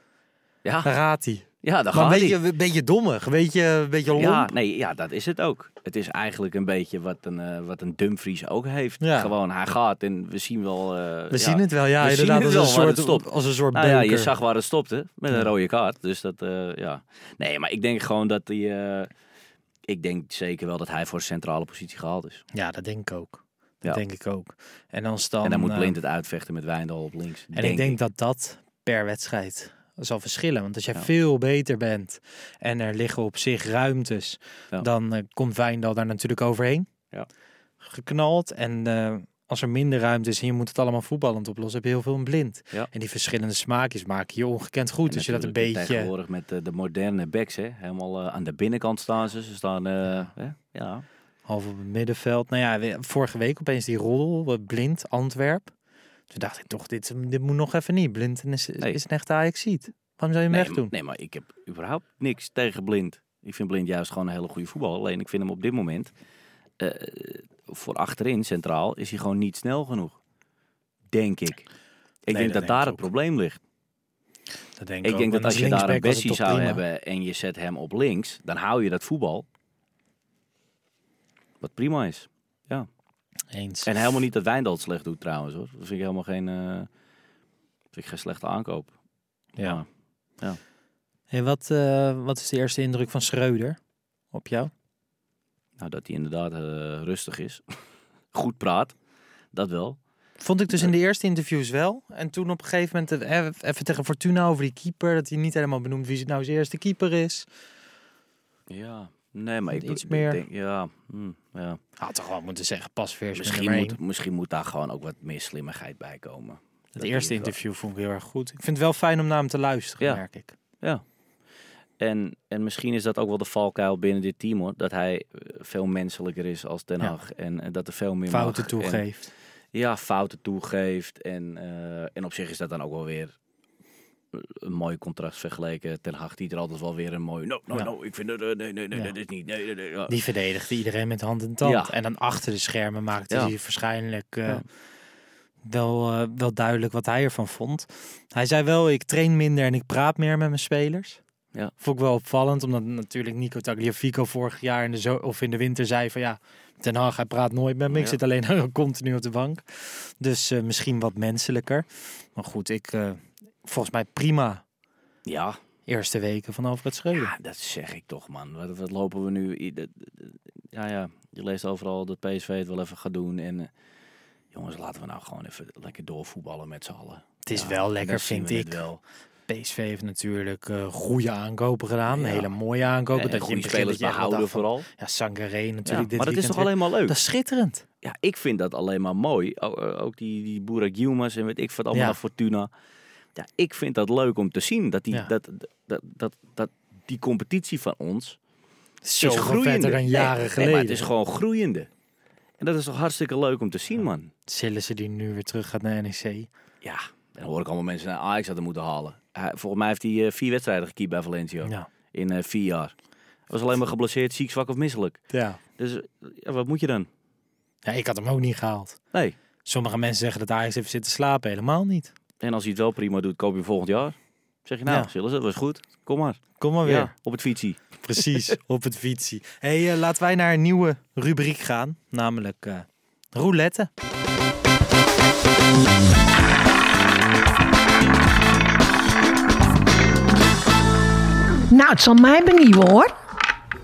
Ja, Daar gaat hij. ja daar Maar een gaat beetje, een beetje dommig. Een beetje, een beetje lomp. Ja, nee, ja, dat is het ook. Het is eigenlijk een beetje wat een, eh, wat een Dumfries ook heeft. Ja. Gewoon, hij gaat en we zien wel... eh, We ja. zien het wel, ja, We inderdaad. als, wel een soort, het stopt. als een soort Nou ja, je zag waar het stopte met een rode kaart. Dus dat, eh, ja. Nee, maar ik denk gewoon dat hij... ik denk zeker wel dat hij voor een centrale positie gehaald is. Ja, dat denk ik ook. Dat Ja. denk ik ook. En dan dan. en dan moet eh, Blind het uitvechten met Wijndal op links. En ik denk dat dat per wedstrijd zal verschillen. Want als jij Ja. veel beter bent en er liggen op zich ruimtes, Ja. dan eh, komt Wijndal daar natuurlijk overheen. Ja. Geknald. En eh, als er minder ruimte is en je moet het allemaal voetballend oplossen, heb je heel veel een blind. Ja. En die verschillende smaakjes maken je ongekend goed. En Dus je dat een beetje. Tegenwoordig met de moderne backs, hè. Helemaal aan de binnenkant staan ze. Ze staan... hè? Ja. Half op het middenveld. Nou ja, vorige week opeens die roddel, eh, blind, Antwerp. Toen dacht ik toch, dit, dit moet nog even niet. Blind is, Nee. is een echte. Waarom zou je hem Nee, wegdoen? nee, maar ik heb überhaupt niks tegen Blind. Ik vind Blind juist gewoon een hele goede voetbal. Alleen ik vind hem op dit moment... eh, voor achterin, centraal, is hij gewoon niet snel genoeg. Denk ik. Ik denk dat dat, denk daar ik het ook. probleem ligt. Dat denk Ik ook. denk dat als je daar een Bessie zou hebben en je zet hem op links, dan hou je dat voetbal. Wat prima is. Eens. En helemaal niet dat Wijndal het slecht doet trouwens hoor. Dat vind ik helemaal geen, eh, vind ik geen slechte aankoop. Ja. Maar, Hey, wat, eh, wat is de eerste indruk van Schreuder op jou? nou, dat hij inderdaad eh, rustig is. Goed praat. Dat wel. Vond ik dus in de eerste interviews wel. En toen op een gegeven moment even tegen Fortuna over die keeper. Dat hij niet helemaal benoemt wie nou zijn eerste keeper is. Ja, nee, maar ik Iets ik meer. denk, ja, hm, ja. Had toch wel moeten zeggen, pasveers Misschien, moet, misschien moet daar gewoon ook wat meer slimmigheid bij komen. Het Dat eerste interview vond ik heel erg goed. Ik vind het wel fijn om naar hem te luisteren, Ja. merk ik. Ja. En, en misschien is dat ook wel de valkuil binnen dit team hoor. Dat hij eh, veel menselijker is als Den Ja. Haag. En, dat er veel meer Fouten mag. En- toegeeft. ja, fouten toegeeft. En, eh, en op zich is dat dan ook wel weer een mooi contrast vergeleken. Ten Hag die er altijd wel weer een mooi... No, no, Ja. no, ik vind het... eh, nee, nee, nee, Ja. dat is niet... Nee, nee, nee, ja. Die verdedigde iedereen met hand en tand. En dan achter de schermen maakte hij waarschijnlijk eh, wel, eh, wel duidelijk wat hij ervan vond. Hij zei wel, ik train minder en ik praat meer met mijn spelers. Ja. Vond ik wel opvallend, omdat natuurlijk Nico Tagliafico vorig jaar in de, zo of in de winter zei van ja, Ten Hag, hij praat nooit met me. Ik Ja. zit alleen continu op de bank. Dus misschien wat menselijker. Maar goed, ik volgens mij prima ja, eerste weken van Alfred Schreuder. Ja, dat zeg ik toch, man. Wat, wat lopen we nu? Ja, ja, je leest overal dat PSV het wel even gaat doen. En eh, jongens, laten we nou gewoon even lekker doorvoetballen met z'n allen. Het is Ja, wel lekker, vind het ik. Wel. PSV heeft natuurlijk eh goede aankopen gedaan. Ja. Hele mooie aankopen. En dat je het spelers behouden van, vooral. Ja, Sangaré Ja, natuurlijk. dit maar dat is toch weer. alleen maar leuk? Dat is schitterend. Ja, ik vind dat alleen maar mooi. Eh, Ook die, die Burak Yilmaz en weet ik wat allemaal Ja. Fortuna. Ja, ik vind dat leuk om te zien. Dat die, Ja. dat, dat, dat, dat die competitie van ons Zo is groeiende. dan jaren nee, geleden. maar het is gewoon groeiende. En dat is toch hartstikke leuk om te zien, man. Sillissen die nu weer terug gaat naar NEC. Ja, dan hoor ik allemaal mensen naar Ajax hadden moeten halen. Volgens mij heeft hij eh, vier wedstrijden gekiept bij Valencia. Ja. In eh, vier jaar. Was alleen maar geblesseerd, ziek, zwak of misselijk. Ja. Dus wat moet je dan? ja, ik had hem ook niet gehaald. Nee. Sommige mensen zeggen dat Ajax heeft zitten slapen. Helemaal niet. En als hij het wel prima doet, koop je hem volgend jaar. Zeg je nou, Ja. Sillis, dat was goed. Kom maar. Kom maar weer. Ja, op het fietsie. Precies, op het fietsie. hey, eh, laten wij naar een nieuwe rubriek gaan. Namelijk eh, roulette. Nou, het zal mij benieuwen hoor.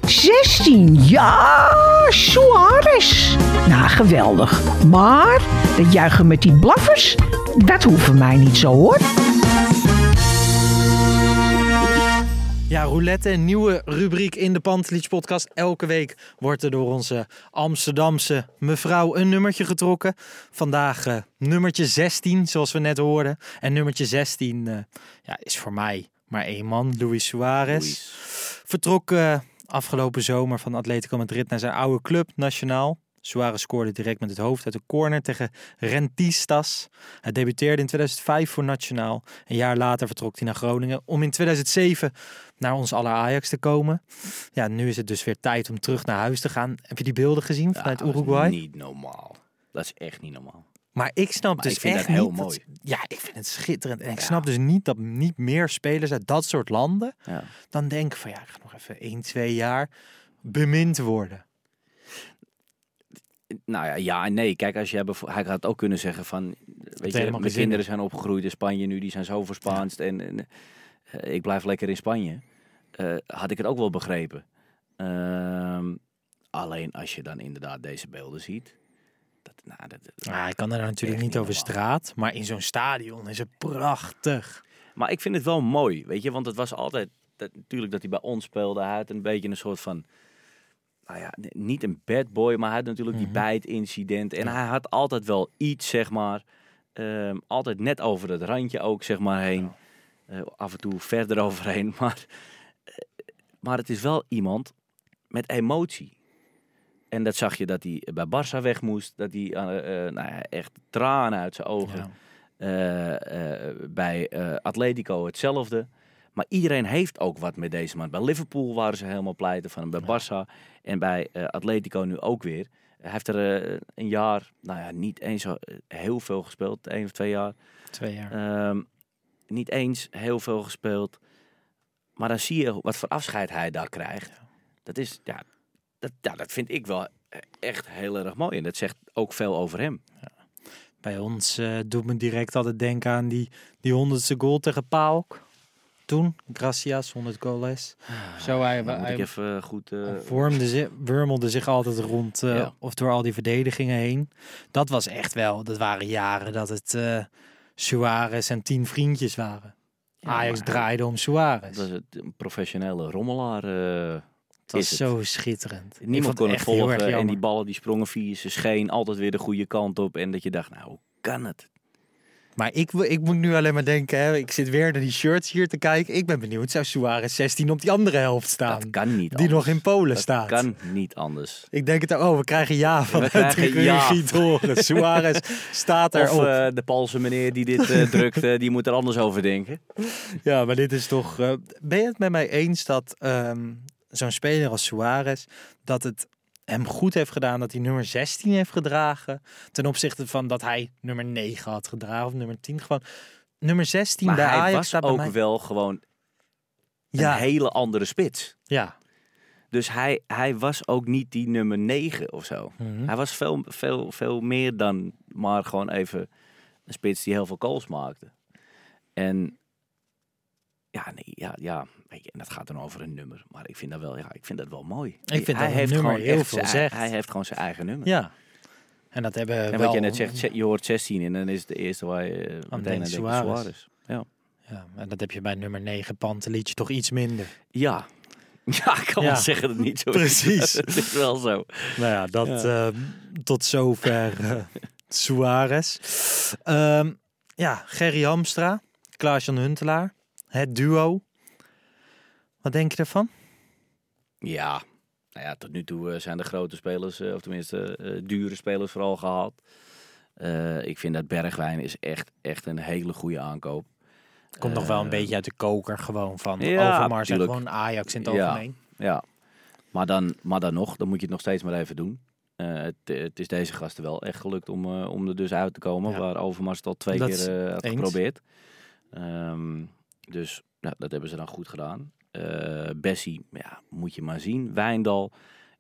16, ja, Suarez. Nou, geweldig. Maar dat juichen met die blaffers, dat hoeft voor mij niet zo hoor. Ja, roulette, een nieuwe rubriek in de Pantelich podcast. Elke week wordt er door onze Amsterdamse mevrouw een nummertje getrokken. Vandaag eh, nummertje 16, zoals we net hoorden. En nummertje 16 eh, ja, is voor mij maar één man, Luis Suarez. Vertrok eh, afgelopen zomer van Atletico Madrid naar zijn oude club, Nacionaal. Suarez scoorde direct met het hoofd uit de corner tegen Rentistas. Hij debuteerde in 2005 voor Nationaal. Een jaar later vertrok hij naar Groningen om in 2007 naar ons aller Ajax te komen. Ja, nu is het dus weer tijd om terug naar huis te gaan. Heb je die beelden gezien vanuit Ja, dat is Uruguay? Niet normaal. Dat is echt niet normaal. Maar ik snap Maar dus ik vind echt dat heel niet... mooi. ja, ik vind het schitterend. En ik Ja. snap dus niet dat niet meer spelers uit dat soort landen Ja. dan denken van ja, ik ga nog even 1, 2 jaar bemind worden. Nou ja, ja en nee. Kijk, als je hij had ook kunnen zeggen van, weet je, mijn kinderen zijn opgegroeid in Spanje nu, die zijn zo verspaanst en, en eh, ik blijf lekker in Spanje. Eh, had ik het ook wel begrepen. Ehm, alleen als je dan inderdaad deze beelden ziet. Dat, nou, dat, dat- Ja, ik kan er natuurlijk niet niet over normaal. straat, maar in zo'n stadion is het prachtig. Maar ik vind het wel mooi, weet je, want het was altijd dat, natuurlijk dat hij bij ons speelde. Hij had een beetje een soort van, nou ja, niet een bad boy, maar hij had natuurlijk die bijtincident. En hij had altijd wel iets, zeg maar, ehm, altijd net over het randje ook, zeg maar, heen. Eh, af en toe verder overheen, maar, eh, maar het is wel iemand met emotie. En dat zag je dat hij bij Barça weg moest, dat hij eh, nou ja, echt tranen uit zijn ogen. Ja. Bij Atletico hetzelfde. Maar iedereen heeft ook wat met deze man. Bij Liverpool waren ze helemaal pleiten van hem. Bij Barça en bij eh, Atletico nu ook weer. Hij heeft er eh, een jaar, nou ja, niet eens eh, heel veel gespeeld. één of twee jaar. Twee jaar. Ehm, niet eens heel veel gespeeld. Maar dan zie je wat voor afscheid hij daar krijgt. Dat is, ja dat, ja, dat vind ik wel echt heel erg mooi. En dat zegt ook veel over hem. Bij ons doet me direct altijd denken aan die, die honderdste goal tegen PAOK. Toen. Gracias, 100 goals. Zo, hij, Dan moet hij, ik even eh, goed... eh, vormde zich, wurmelde zich altijd rond eh, Ja. of door al die verdedigingen heen. Dat was echt wel, dat waren jaren dat het eh Suarez en tien vriendjes waren. Ja, Ajax maar- draaide om Suarez. dat is het, een professionele rommelaar. Het was is zo schitterend. Niemand kon het volgen en die ballen die sprongen via zijn scheen altijd weer de goede kant op. En dat je dacht, nou, hoe kan het? Maar ik, wil- ik moet nu alleen maar denken, hè, ik zit weer naar die shirts hier te kijken. Ik ben benieuwd, zou Suarez 16 op die andere helft staan? Dat kan niet die anders. nog in Polen Dat staat. kan niet anders. Ik denk het, oh, we krijgen ja van We de ja. Suarez staat Of erop. eh, de Poolse meneer die dit eh, drukt, eh, die moet er anders over denken. Ja, maar dit is toch... ben je het met mij eens dat ehm, zo'n speler als Suarez... dat het hem goed heeft gedaan dat hij nummer 16 heeft gedragen... ten opzichte van dat hij nummer 9 had gedragen of nummer 10 gewoon... Nummer 16 Maar bij hij Ajax was ook mij... wel gewoon Ja, een hele andere spits. ja. Dus hij, hij was ook niet die nummer 9 of zo. Mhm. Hij was veel, veel, veel meer dan maar gewoon even een spits die heel veel goals maakte. En ja, nee, ja, ja. Weet je, En dat gaat dan over een nummer. Maar ik vind dat wel, ja, ik vind dat wel mooi. Ik vind hij dat nummer gewoon heel veel zegt. Hij heeft gewoon zijn eigen nummer. Ja. En dat hebben En wel... wat je net zegt, je hoort 16 en dan is het de eerste waar je eh, meteen aan denkt denkt Suarez. Ja. Ja, en dat heb je bij nummer 9 Pantelietje toch iets minder. Ja. Ja, ik kan Ja. wel zeggen dat het niet zo is. Precies. het is wel zo. Nou ja, dat Ja. eh, tot zover eh, Suarez. Ehm, ja, Gerry Hamstra, Klaas-Jan Huntelaar, het duo. Wat denk je ervan? Ja, nou ja, tot nu toe eh, zijn de grote spelers, eh, of tenminste eh, dure spelers vooral gehaald. Eh, ik vind dat Bergwijn is echt, echt een hele goede aankoop. Komt nog wel een beetje uit de koker gewoon van ja, Overmars en gewoon Ajax in het Ja. algemeen. Ja, maar dan, maar dan nog, dan moet je het nog steeds maar even doen. Eh, het, het is deze gasten wel echt gelukt om, eh, om er dus uit te komen. Ja. Waar Overmars het al twee Dat keer eh, had eens. geprobeerd. Ehm, dus ja, dat hebben ze dan goed gedaan. Eh Bessie, ja, moet je maar zien. Wijndal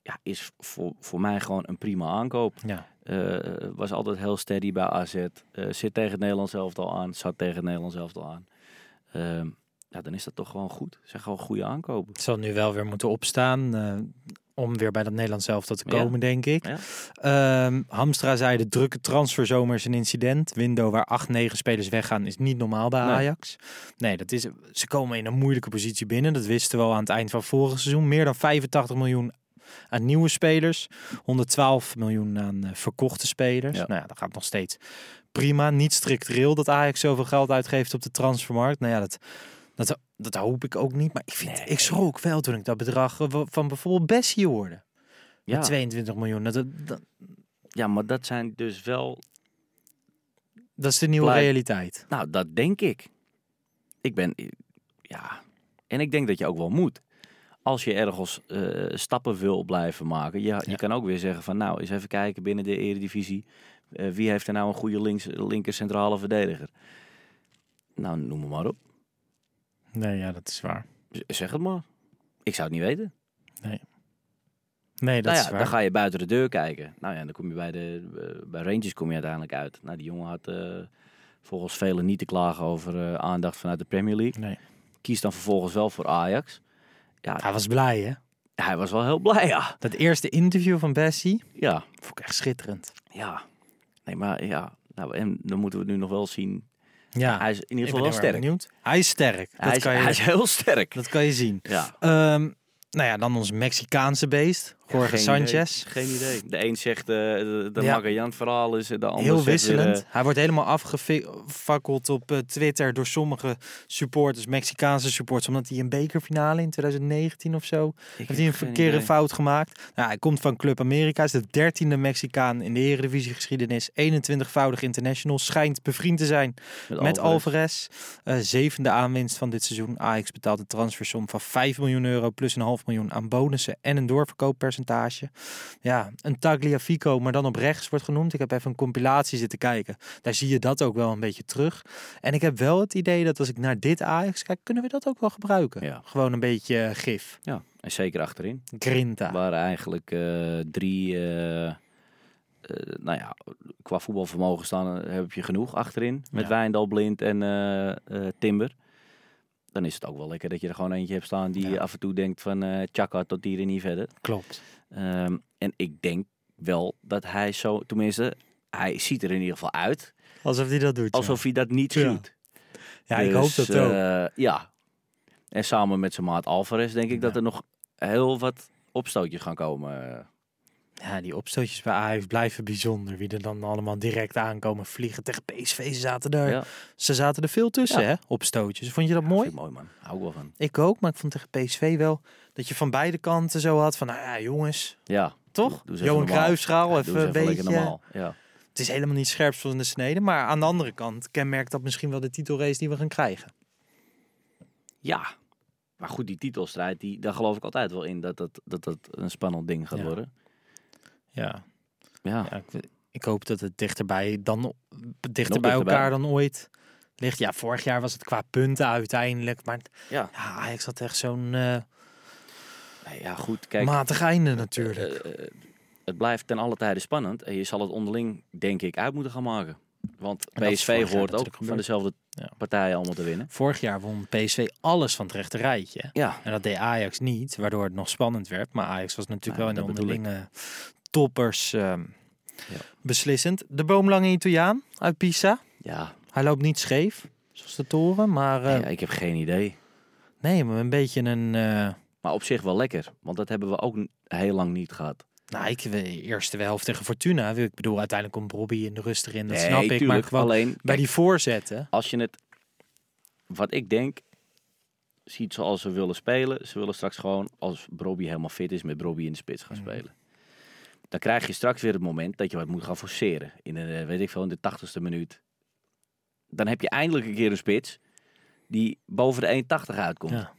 ja, is voor, voor mij gewoon een prima aankoop. Ja. Eh, was altijd heel steady bij AZ. Eh, zit tegen het Nederlands elftal aan. Zat tegen het Nederlands elftal aan. Ehm, ja, dan is dat toch gewoon goed. Zijn gewoon goede aankopen. Het zal nu wel weer moeten opstaan eh, om weer bij dat Nederlands elftal te Ja. komen, denk ik. Ja. Ehm, Hamstra zei de drukke transferzomer is een incident. Window waar acht, negen spelers weggaan is niet normaal bij. Ajax. Nee, dat is, ze komen in een moeilijke positie binnen. Dat wisten we al aan het eind van vorig seizoen. Meer dan 85 miljoen aan nieuwe spelers. 112 miljoen aan eh, verkochte spelers. Ja. Nou ja, dat gaat nog steeds prima. Niet structureel dat Ajax zoveel geld uitgeeft op de transfermarkt. Nou ja, dat, dat, dat hoop ik ook niet. Maar ik, vind, ik schrok wel toen ik dat bedrag eh, van bijvoorbeeld Bessie hoorde. Ja. Met 22 miljoen. Dat, ja, maar dat zijn dus wel dat is de nieuwe realiteit. Nou, dat denk ik. Ik ben, ja, en ik denk dat je ook wel moet. Als je ergens eh, stappen wil blijven maken. Ja, je Ja. kan ook weer zeggen van, nou, eens even kijken binnen de Eredivisie. eh, wie heeft er nou een goede links, linker centrale verdediger? Nou, noem maar op. Nee, ja, dat is waar. Zeg het maar. Ik zou het niet weten. Nee, dat nou is ja, waar. dan ga je buiten de deur kijken. Nou ja, dan kom je bij de eh, bij Rangers kom je uiteindelijk uit. Nou, die jongen had eh, volgens velen niet te klagen over eh, aandacht vanuit de Premier League. Nee. Kiest dan vervolgens wel voor Ajax. Ja, Hij was blij, hè? hij was wel heel blij, ja. Dat eerste interview van Bessie Ja, vond ik echt schitterend. ja. Nee, maar ja. Nou, en dan moeten we nu nog wel zien. Ja, hij is in ieder geval wel sterk. benieuwd. Hij is sterk. Dat, Hij is, kan je, hij is heel sterk. dat kan je zien. Ja. Ehm, nou ja, dan ons Mexicaanse beest, Jorge Sanchez. idee. Geen idee. De een zegt eh de, de Ja. Magajan verhaal is, de ander Heel weer, wisselend. eh, Hij wordt helemaal afgefakkeld op eh, Twitter door sommige supporters, Mexicaanse supporters, omdat hij een bekerfinale in 2019 of zo ik heeft hij een verkeerde fout gemaakt. Nou, hij komt van Club Amerika, is de dertiende Mexicaan in de Eredivisie geschiedenis, 21-voudig international, schijnt bevriend te zijn met Alvarez. Eh, zevende aanwinst van dit seizoen. Ajax betaalt een transfersom van 5 miljoen euro plus een half miljoen aan bonussen en een doorverkooppercentage. Ja, een Tagliafico, maar dan op rechts wordt genoemd. Ik heb even een compilatie zitten kijken. Daar zie je dat ook wel een beetje terug. En ik heb wel het idee dat als ik naar dit Ajax kijk, kunnen we dat ook wel gebruiken. Ja. Gewoon een beetje eh, gif. Ja, en zeker achterin. Grinta. Waar eigenlijk eh, drie, eh, nou ja, qua voetbalvermogen staan heb je genoeg achterin. Met Ja. Wijndal, Blind en Timber. Dan is het ook wel lekker dat je er gewoon eentje hebt staan die Ja. af en toe denkt van eh tjaka tot hier en niet verder. Klopt. Ehm, en ik denk wel dat hij zo, tenminste, hij ziet er in ieder geval uit Alsof hij dat doet. ja. alsof hij dat niet Ja. doet. Ja, ik Dus, hoop dat ook. eh, ja. En samen met zijn maat Alvarez denk ik dat er nog heel wat opstootjes gaan komen. Ja, die opstootjes bij Ajax blijven bijzonder. Wie er dan allemaal direct aankomen vliegen tegen PSV. Ze zaten er, Ja. ze zaten er veel tussen, Ja. hè? Opstootjes. Vond je dat mooi? Mooi man, hou ik wel van. Ik ook, maar ik vond tegen PSV wel dat je van beide kanten zo had van, nou ja, jongens, Ja, toch? doe even Johan. Cruijffschaal, even doe een even beetje. normaal. Ja. Het is helemaal niet scherp van de snede, maar aan de andere kant kenmerkt dat misschien wel de titelrace die we gaan krijgen. ja, maar goed, die titelstrijd, die, daar geloof ik altijd wel in dat dat, dat, dat een spannend ding gaat worden. Ja, Ja, ja ik, ik hoop dat het dichterbij, dan, dichter bij elkaar dan ooit ligt. Ja, vorig jaar was het qua punten uiteindelijk, maar ja. ja, Ajax had echt zo'n eh, Nee, ja goed, kijk. matig einde natuurlijk. eh, eh, het blijft ten alle tijde spannend. En je zal het onderling, denk ik, uit moeten gaan maken. Want PSV hoort ook van dezelfde Ja. partijen allemaal te winnen. Vorig jaar won PSV alles van het rechte rijtje. Ja, En dat deed Ajax niet, waardoor het nog spannend werd. Maar Ajax was natuurlijk wel in de onderlinge toppers ehm, Ja. beslissend. De boomlange Italiaan uit Pisa. ja. Hij loopt niet scheef, zoals de toren. Maar eh, Nee, ik heb geen idee. nee, maar een beetje een... eh, Maar op zich wel lekker. Want dat hebben we ook heel lang niet gehad. nou, ik de eerste helft tegen Fortuna. Ik bedoel, uiteindelijk komt Robbie in de rust erin. Dat nee, snap ik. Maar gewoon Alleen, bij kijk, die voorzetten. als je het, wat ik denk, ziet zoals ze willen spelen. Ze willen straks gewoon, als Brobby helemaal fit is, met Brobby in de spits gaan Mhm. spelen. Dan krijg je straks weer het moment dat je wat moet gaan forceren. In de, weet ik veel, in de tachtigste minuut. Dan heb je eindelijk een keer een spits die boven de 1,80 uitkomt. Ja.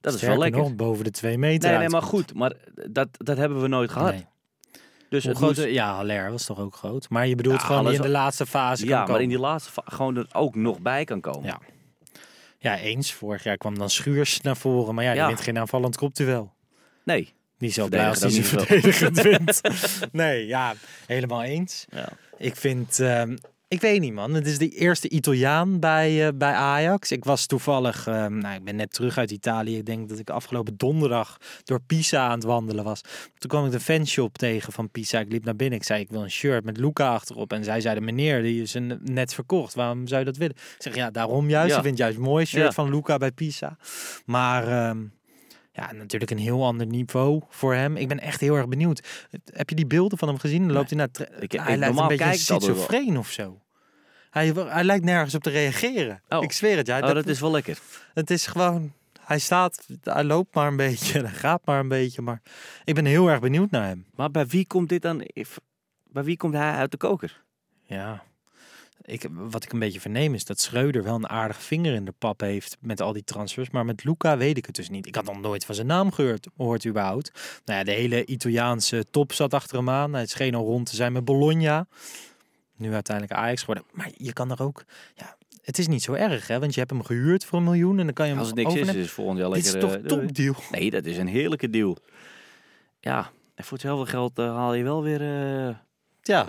dat is wel lekker. nog, boven de twee meter nee, nee, maar goed. Maar dat, dat hebben we nooit gehad. Nee. Dus Hoe het groot, moest- Ja, Haller was toch ook groot. Maar je bedoelt Ja, gewoon in de laatste fase ja, kan maar komen. in die laatste fa- gewoon er ook nog bij kan komen. Ja. Ja, eens. Vorig jaar kwam dan Schuurs naar voren. Maar ja, die Ja. wint geen aanvallend kopduel. Nee. Is zo blij als hij niet verdedigend wint. Nee, ja, helemaal eens. Ja. Ik vind... ehm, ik weet niet, man. Het is de eerste Italiaan bij, eh, bij Ajax. Ik was toevallig... ehm, nou, ik ben net terug uit Italië. Ik denk dat ik afgelopen donderdag door Pisa aan het wandelen was. Toen kwam ik de fanshop tegen van Pisa. Ik liep naar binnen. Ik zei, ik wil een shirt met Luca achterop. En zij zeiden, meneer, die is een- net verkocht. Waarom zou je dat willen? Ik zeg, ja, daarom juist. Ja. Ik vind juist een mooi shirt Ja. van Luca bij Pisa. Maar... ehm, ja, natuurlijk een heel ander niveau voor hem. Ik ben echt heel erg benieuwd. Heb je die beelden van hem gezien? Dan loopt hij naar... Ik- hij ik- lijkt een beetje schizofreen of zo. Hij, hij lijkt nergens op te reageren. Oh. Ik zweer het. Ja, Oh, dat is wel lekker. Het is gewoon... Hij staat, hij loopt maar een beetje, hij gaat maar een beetje. Maar ik ben heel erg benieuwd naar hem. Maar bij wie komt dit dan? Bij wie komt hij uit de koker? Ja. Ik, wat ik een beetje verneem is dat Schreuder wel een aardige vinger in de pap heeft met al die transfers. Maar met Luca weet ik het dus niet. Ik had nog nooit van zijn naam gehoord, gehoord überhaupt. Nou ja, de hele Italiaanse top zat achter hem aan. Hij scheen al rond te zijn met Bologna. Nu uiteindelijk Ajax geworden. Maar je kan er ook... Ja, het is niet zo erg, hè? Want je hebt hem gehuurd voor een miljoen en dan kan je hem Als het niks is, overnemen. is het volgend jaar Dit is lekker... toch eh, topdeal? Nee, dat is een heerlijke deal. Ja, en voor hetzelfde geld eh, haal je wel weer, eh, Ja.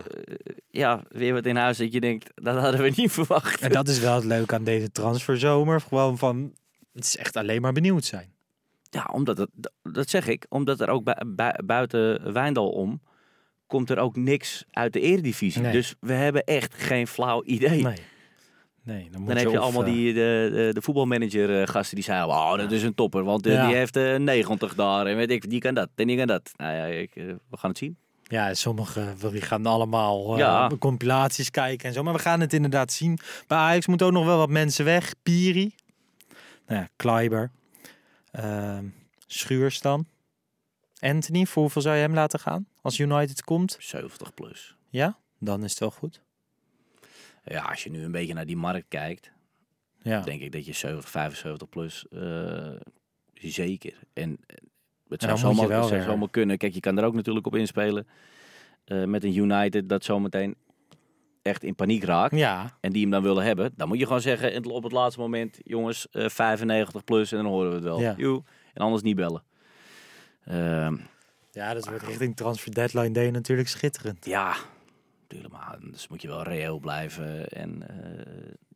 ja, weer wat in huis dat je denkt, dat hadden we niet verwacht. En dat is wel het leuke aan deze transferzomer. Gewoon van... Het is echt alleen maar benieuwd zijn. Ja, omdat het, dat zeg ik, omdat er ook bui- bui- buiten Wijndal om, komt er ook niks uit de eredivisie. Nee. Dus we hebben echt geen flauw idee. Nee. Nee, dan, moet Dan heb je allemaal eh, die, de, de, de voetbalmanager eh, gasten die zeiden, oh, dat is een topper, want eh, Ja. die heeft eh 90 daar en weet ik, die kan dat en die kan dat. Nou ja, ik, eh, we gaan het zien. Ja, sommige die gaan allemaal eh, compilaties kijken en zo. Maar we gaan het inderdaad zien. Bij Ajax moeten ook nog wel wat mensen weg. Piri. Nou ja, Kleiber. Ehm Schuurs dan. Anthony, voor hoeveel zou je hem laten gaan? Als United komt? 70 plus. Ja, dan is het wel goed. Ja, als je nu een beetje naar die markt kijkt, Ja, denk ik dat je 70, 75 plus eh, zeker. En eh, het zou zomaar, wel het zou weer- zomaar kunnen. Kijk, je kan er ook natuurlijk op inspelen eh, met een United dat zometeen echt in paniek raakt. ja. En die hem dan willen hebben. Dan moet je gewoon zeggen in- op het laatste moment, jongens, eh 95 plus en dan horen we het wel. Ja. Joe. En anders niet bellen. Ehm, ja dat wordt richting transfer deadline day natuurlijk schitterend. ja, natuurlijk. Maar dus moet je wel reëel blijven. En eh,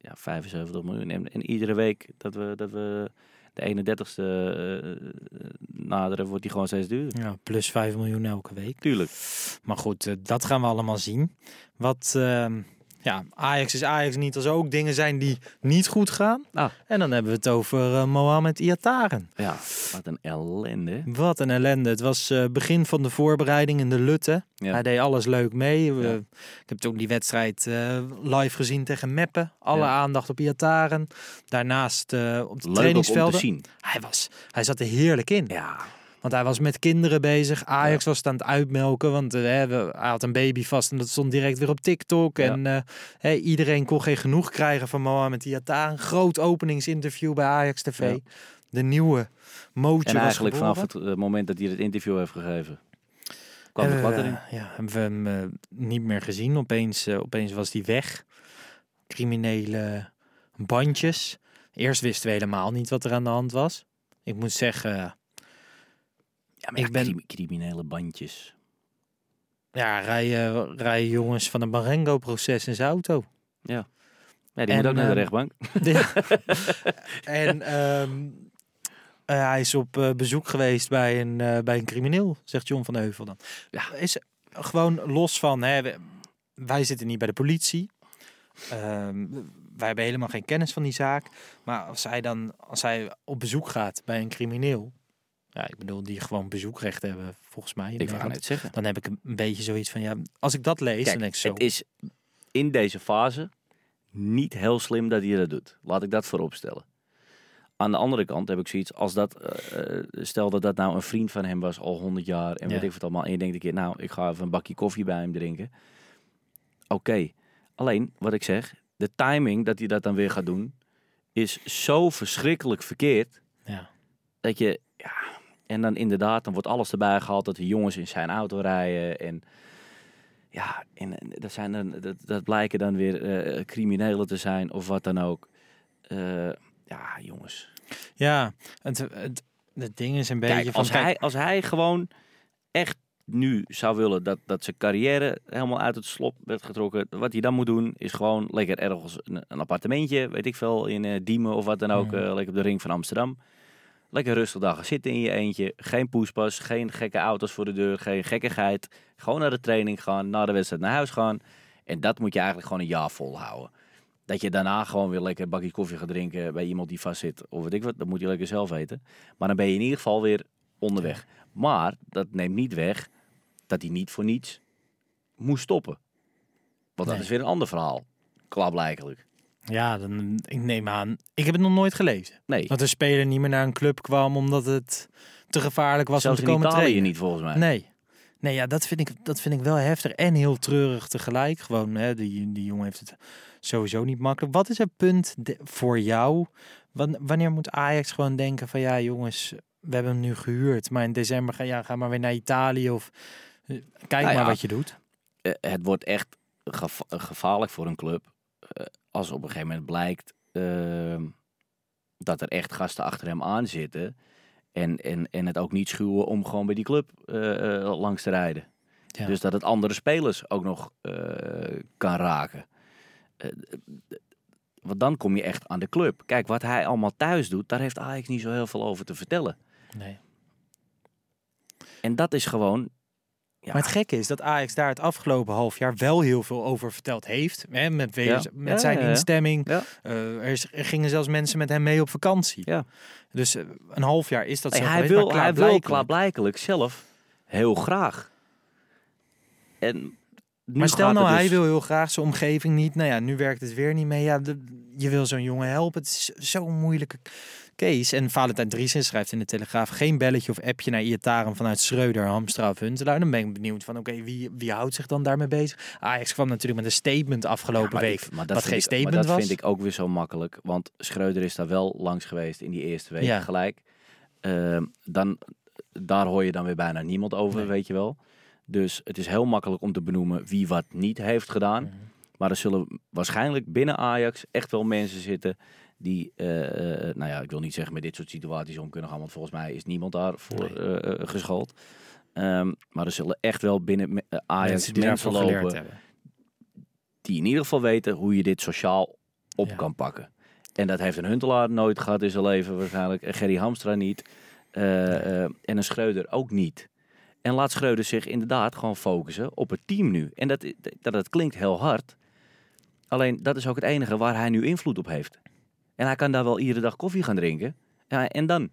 ja, ja, 75 miljoen. En, en iedere week dat we, dat we de 31ste eh, naderen, wordt die gewoon steeds duurder. Ja, plus 5 miljoen elke week. Tuurlijk. Maar goed, eh, dat gaan we allemaal zien. Wat, ehm, ja, Ajax is Ajax niet als er ook dingen zijn die niet goed gaan. Ah. En dan hebben we het over eh, Mohamed Iataren. Ja, wat een ellende. Wat een ellende. Het was eh, begin van de voorbereiding in de Lutte. Ja. Hij deed alles leuk mee. We- Ja. Ik heb toen die wedstrijd eh, live gezien tegen Meppen. Alle Ja. aandacht op Iataren. Daarnaast op de Leuk te zien. Hij, was, hij zat er heerlijk in. Ja, Want hij was met kinderen bezig. Ajax was het aan het uitmelken. Want eh, hè, we- hij had een baby vast en dat stond direct weer op TikTok. Ja. En eh, hè, iedereen kon geen genoeg krijgen van Mohamed Iataren. Een groot openingsinterview bij Ajax TV. Ja. De nieuwe mootje en was eigenlijk vanaf het eh, moment dat hij het interview heeft gegeven, kwam Hebben wat erin. Ja, hebben we hem niet meer gezien. Opeens, opeens was hij weg. Criminele bandjes. Eerst wisten we helemaal niet wat er aan de hand was. Ik moet zeggen, Ja, maar ik ja, ben- crimi- criminele bandjes. ja, rijden, rijden jongens van een Marengo-proces in zijn auto. Ja. Ja, die En, moet ook naar de ehm, rechtbank. Ja. en ehm, eh, hij is op eh, bezoek geweest bij een, eh, bij een crimineel, zegt John van Heuvel dan. Ja, is gewoon los van, hè, we- wij zitten niet bij de politie. Ehm, wij hebben helemaal geen kennis van die zaak. Maar als hij dan, als hij op bezoek gaat bij een crimineel, ja, ik bedoel, die gewoon bezoekrecht hebben, volgens mij. Ik wou Nederland, net zeggen. Dan heb ik een beetje zoiets van, ja, als ik dat lees, dan denk ik zo. het is in deze fase niet heel slim dat hij dat doet. Laat ik dat voorop stellen. Aan de andere kant heb ik zoiets, als dat, eh, eh, stel dat dat nou een vriend van hem was al 100 jaar en Ja. weet ik wat allemaal. En je denkt een keer, nou, ik ga even een bakje koffie bij hem drinken. Oké, alleen wat ik zeg, de timing dat hij dat dan weer gaat doen, is zo verschrikkelijk verkeerd ja. dat je, en dan inderdaad, dan wordt alles erbij gehaald dat de jongens in zijn auto rijden. En ja, en, en dat, zijn dan, dat, dat blijken dan weer eh, criminelen te zijn of wat dan ook. Eh, ja, jongens. Ja, het, het, het ding is een beetje Kijk, van... als, kijk, hij, als hij gewoon echt nu zou willen dat, dat zijn carrière helemaal uit het slop werd getrokken. Wat hij dan moet doen is gewoon lekker ergens een, een appartementje, weet ik veel, in eh, Diemen of wat dan ook. Eh, lekker op de ring van Amsterdam. Lekker rustig gaan zitten in je eentje. Geen poespas, geen gekke auto's voor de deur, geen gekkigheid. Gewoon naar de training gaan, na de wedstrijd naar huis gaan. En dat moet je eigenlijk gewoon een jaar volhouden. Dat je daarna gewoon weer lekker een bakje koffie gaat drinken bij iemand die vast zit. Of weet ik wat, dat moet je lekker zelf weten. Maar dan ben je in ieder geval weer onderweg. Maar dat neemt niet weg dat hij niet voor niets moest stoppen. Want dat Nee. is weer een ander verhaal. Klaarblijkelijk. Ja, dan, ik neem aan... Ik heb het nog nooit gelezen. Nee, Dat een speler niet meer naar een club kwam omdat het te gevaarlijk was zelfs om te komen Italië trainen. niet volgens mij. Nee. Nee, ja, dat vind, ik, dat vind ik wel heftig en heel treurig tegelijk. Gewoon, hè, die, die jongen heeft het sowieso niet makkelijk. Wat is het punt de- voor jou? Wan- Wanneer moet Ajax gewoon denken van... Ja, jongens, we hebben hem nu gehuurd. Maar in december ga, ja, ga maar weer naar Italië of... eh, Kijk Nou maar wat je doet. Eh, het wordt echt geva- gevaarlijk voor een club. Als op een gegeven moment blijkt ehm, dat er echt gasten achter hem aan zitten. En, en, en het ook niet schuwen om gewoon bij die club eh, eh, langs te rijden. Ja. Dus dat het andere spelers ook nog eh, kan raken. Want dan kom je echt aan de club. Kijk, wat hij allemaal thuis doet, daar heeft Ajax niet zo heel veel over te vertellen. Nee. En dat is gewoon... Ja, Maar het gekke is dat Ajax daar het afgelopen half jaar wel heel veel over verteld heeft. Hè, met, Ja. met zijn ja, instemming. Eh, er, is- er gingen zelfs mensen met hem mee op vakantie. Ja. Dus eh, een half jaar is dat Nee, zo hij, geweest, wil, hij wil klaarblijkelijk- zelf heel graag. En Maar stel nou, hij dus- wil heel graag zijn omgeving niet. Nou ja, nu werkt het weer niet mee. Ja, de- je wil zo'n jongen helpen. Het is zo'n moeilijke case. En Valentijn Driessen schrijft in de Telegraaf... geen belletje of appje naar Iataren vanuit Schreuder, Hamstra of Huntelaar. Dan ben ik benieuwd van, oké, wie, wie houdt zich dan daarmee bezig? Ajax kwam natuurlijk met een statement afgelopen maar week. ik- maar dat wat geen ik- statement maar dat was. vind ik ook weer zo makkelijk. Want Schreuder is daar wel langs geweest in die eerste week Ja. gelijk. Ehm, dan, daar hoor je dan weer bijna niemand over, Nee. weet je wel. Dus het is heel makkelijk om te benoemen wie wat niet heeft gedaan. Mhm. Maar er zullen waarschijnlijk binnen Ajax echt wel mensen zitten die, eh, eh, nou ja, ik wil niet zeggen met dit soort situaties om kunnen gaan, want volgens mij is niemand daarvoor Nee. eh, eh, geschoold. Ehm, maar er zullen echt wel binnen Ajax mensen mensen, lopen die in ieder geval weten hoe je dit sociaal op Ja. kan pakken. En dat heeft een Huntelaar nooit gehad in zijn leven waarschijnlijk. En Gerry Hamstra niet. En een Schreuder ook niet. En laat Schreuder zich inderdaad gewoon focussen op het team nu. En dat, dat, dat klinkt heel hard. Alleen dat is ook het enige waar hij nu invloed op heeft. En hij kan daar wel iedere dag koffie gaan drinken. Ja, en dan?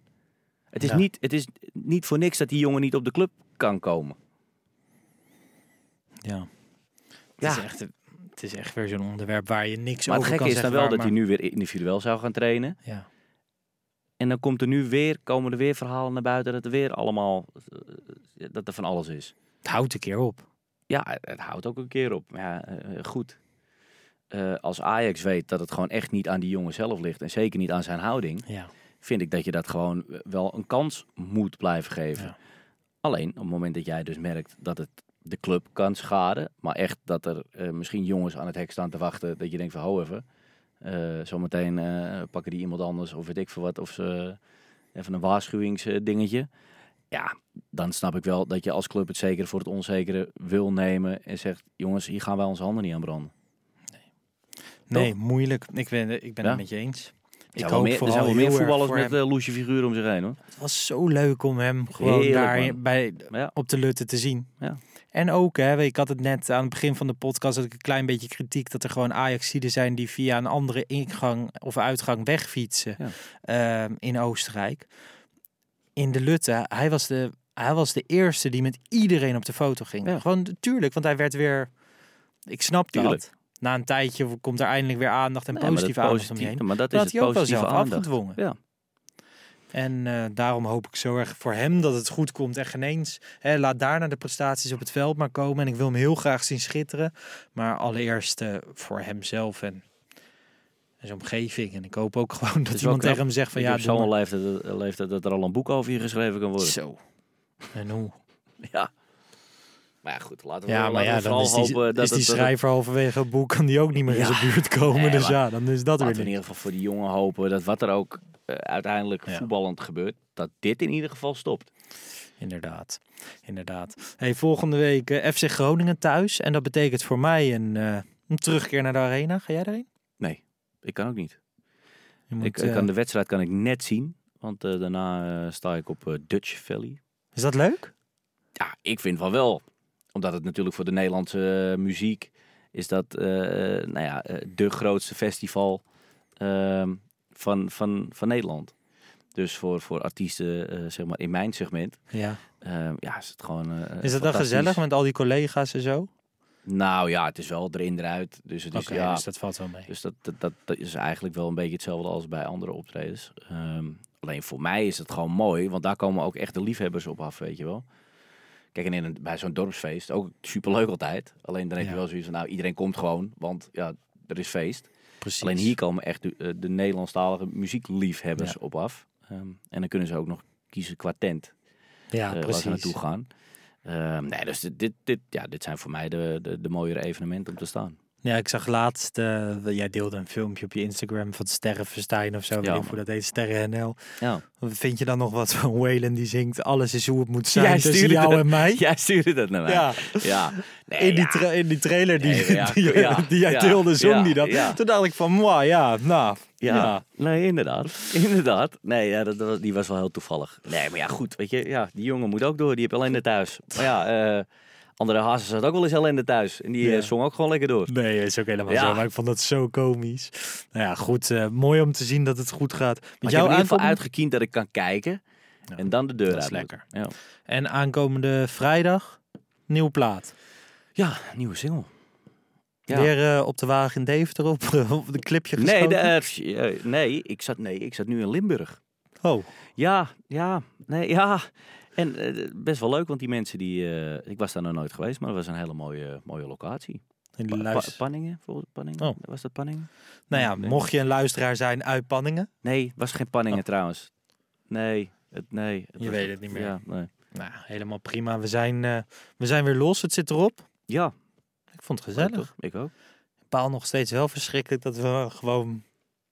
Het is, Ja. niet, het is niet voor niks dat die jongen niet op de club kan komen. Ja. Het, Ja. is echt, het is echt weer zo'n onderwerp waar je niks Maar het over gekke kan is dan zeggen. wel waar dat hij nu weer individueel zou gaan trainen. Ja. En dan komt er nu weer, komen er weer verhalen naar buiten dat er weer allemaal, eh, dat er van alles is. Het houdt een keer op. Ja, het, het houdt ook een keer op. Maar Ja, eh, goed. Eh, als Ajax weet dat het gewoon echt niet aan die jongen zelf ligt en zeker niet aan zijn houding, Ja. vind ik dat je dat gewoon wel een kans moet blijven geven. Ja. Alleen op het moment dat jij dus merkt dat het de club kan schaden, maar echt dat er eh, misschien jongens aan het hek staan te wachten, dat je denkt van hou even, eh, zometeen pakken die iemand anders of weet ik veel wat, of ze even een waarschuwingsdingetje. Ja, dan snap ik wel dat je als club het zekere voor het onzekere wil nemen en zegt, jongens, hier gaan wij onze handen niet aan branden. Nee, moeilijk. Ik ben, ik ben Ja? het met je eens. Ik hoop meer, er zijn wel meer voetballers met eh loesje figuren om zich heen hoor. Het was zo leuk om hem gewoon Heerlijk, daar man. bij, Ja. op de Lutte te zien. Ja. En ook, hè, ik had het net aan het begin van de podcast, had ik een klein beetje kritiek dat er gewoon Ajaxiden zijn die via een andere ingang of uitgang wegfietsen Ja. ehm, in Oostenrijk. In de Lutte, hij was de, hij was de eerste die met iedereen op de foto ging. Gewoon tuurlijk, want hij werd weer, ik snap Tuurlijk. dat. Na een tijdje komt er eindelijk weer aandacht en Nee, positieve aandacht om je heen. positieve- Maar dat Dat is het hij ook wel zelf aandacht. afgedwongen. Ja. En eh, daarom hoop ik zo erg voor hem dat het goed komt. En geen eens, hè, laat daarna de prestaties op het veld maar komen. En ik wil hem heel graag zien schitteren. Maar allereerst eh, voor hemzelf en, en zijn omgeving. En ik hoop ook gewoon dat iemand tegen hem zegt van Ik ja, zo'n leeftijd, eh, leeftijd dat er al een boek over je geschreven kan worden. Zo. En hoe? Ja. Maar ja, goed, laten we, Ja, maar ja, dan is die, hopen dat is die het- schrijver halverwege het boek, kan die ook niet meer in zijn buurt komen. Nee, dus maar ja, dan is dat Laten we weer in ieder geval voor die jongen hopen dat wat er ook eh, uiteindelijk Ja. voetballend gebeurt, dat dit in ieder geval stopt. Inderdaad, inderdaad. Hey, volgende week eh, FC Groningen thuis. En dat betekent voor mij een, eh, een terugkeer naar de arena. Ga jij daarheen? Nee, ik kan ook niet. Moet, ik, kan de wedstrijd kan ik net zien, want daarna sta ik op Dutch Valley. Is dat leuk? Ja, ik vind van wel. Omdat het natuurlijk voor de Nederlandse eh, muziek is dat eh, nou ja, eh, de grootste festival ehm, van, van, van Nederland. Dus voor, voor artiesten, eh, zeg maar in mijn segment, Ja. ehm, ja, is het gewoon. eh, Is dat dan gezellig met al die collega's en zo? Nou ja, het is wel erin eruit. Dus het is ja. dus dat valt wel mee. Dus dat, dat, dat, dat is eigenlijk wel een beetje hetzelfde als bij andere optredens. Ehm, alleen voor mij is het gewoon mooi, want daar komen ook echt de liefhebbers op af, weet je wel. Kijk, en in een, bij zo'n dorpsfeest, ook superleuk altijd. Alleen dan heb je Ja. wel zoiets van, nou, iedereen komt gewoon, want ja, er is feest. Precies. Alleen hier komen echt de, eh, de Nederlandstalige muziekliefhebbers Ja. op af. Ehm, en dan kunnen ze ook nog kiezen qua tent Ja, eh, waar precies. ze naartoe gaan. Ehm, nee, dus dit, dit, dit, ja, dit zijn voor mij de, de, de mooiere evenementen om te staan. Ja, ik zag laatst, eh, jij deelde een filmpje op je Instagram van Sterrenverstijn of zo. Ja, hoe dat heet, Sterren NL. Ja. Vind je dan nog wat van Waylon die zingt, alles is hoe het moet zijn Jij tussen jou dat- en mij? Jij stuurde dat naar mij. Ja, Ja, nee, in, die ja. in die trailer die, Nee, ja, die, jij deelde, zong ja, die dat. Toen dacht ik van, mwah, ja, nou, Ja, nee, inderdaad. Inderdaad. Nee, ja, dat, dat- die was wel heel toevallig. Nee, maar ja, goed. Weet je, ja, die jongen moet ook door. Die heeft ellende thuis. Maar ja, eh andere Hazes had ook wel eens ellende thuis. En die Ja. eh, zong ook gewoon lekker door. Nee, is ook helemaal Ja. zo. Maar ik vond dat zo komisch. Nou ja, goed. eh, mooi om te zien dat het goed gaat. Met Maar ik heb jou in ieder geval uitgekiend dat ik kan kijken. Ja, En dan de deur dat is uit moet. lekker. Ja. En aankomende vrijdag, nieuwe plaat. ja, nieuwe single. Ja. Weer eh, op de wagen in Deventer op, op de clipje Nee, geschoten. de, nee, ik zat, nee, ik zat nu in Limburg. Oh, Ja, ja, nee, ja. En eh, best wel leuk, want die mensen die... eh, ik was daar nog nooit geweest, maar het was een hele mooie, mooie locatie. Pa-. Panningen, volgens Panningen. Oh. Was dat Panningen? Nou ja, Nee. mocht je een luisteraar zijn uit Panningen. Nee, was geen Panningen Oh. trouwens. Nee, het, nee. Het Je weet het niet meer. Ja, nee. Nou, helemaal prima. We zijn, eh, we zijn weer los. Het zit erop. ja Ik vond het gezellig. Ik ook. Paal nog steeds wel verschrikkelijk dat we gewoon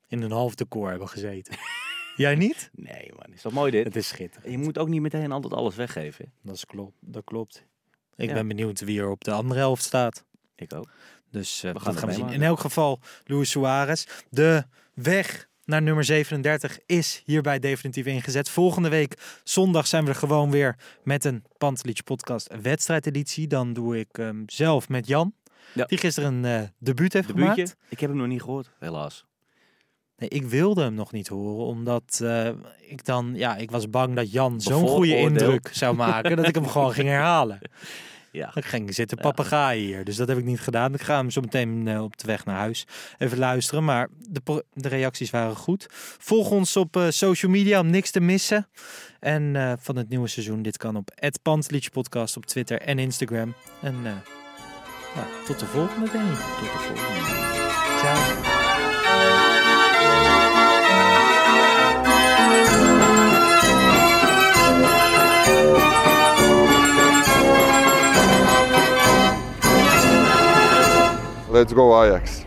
in een half decor hebben gezeten. Jij niet? Nee man, is toch mooi dit? Het is schitterend. Je moet ook niet meteen altijd alles weggeven. Dat, is klopt, dat klopt. Ik Ja. ben benieuwd wie er op de andere helft staat. Ik ook. Dus eh, gaan dat het gaan we zien. In elk geval, Luis Suarez. De weg naar nummer 37 is hierbij definitief ingezet. Volgende week zondag zijn we er gewoon weer met een Pantelich podcast wedstrijdeditie. Dan doe ik hem zelf met Jan. Ja. Die gisteren een eh debuut heeft De gemaakt. Ik heb hem nog niet gehoord, helaas. Nee, ik wilde hem nog niet horen, omdat eh, ik dan, ja, ik was bang dat Jan zo'n goede indruk zou maken dat ik hem gewoon ging herhalen. Ja. Dan ging ik zitten papegaaien hier, dus dat heb ik niet gedaan. Ik ga hem zo meteen eh, op de weg naar huis even luisteren, maar de, de reacties waren goed. Volg ons op eh, social media om niks te missen. En van het nieuwe seizoen, dit kan op Podcast op Twitter en Instagram. En tot de volgende, Danny. Tot de volgende. Ciao. Let's go Ajax.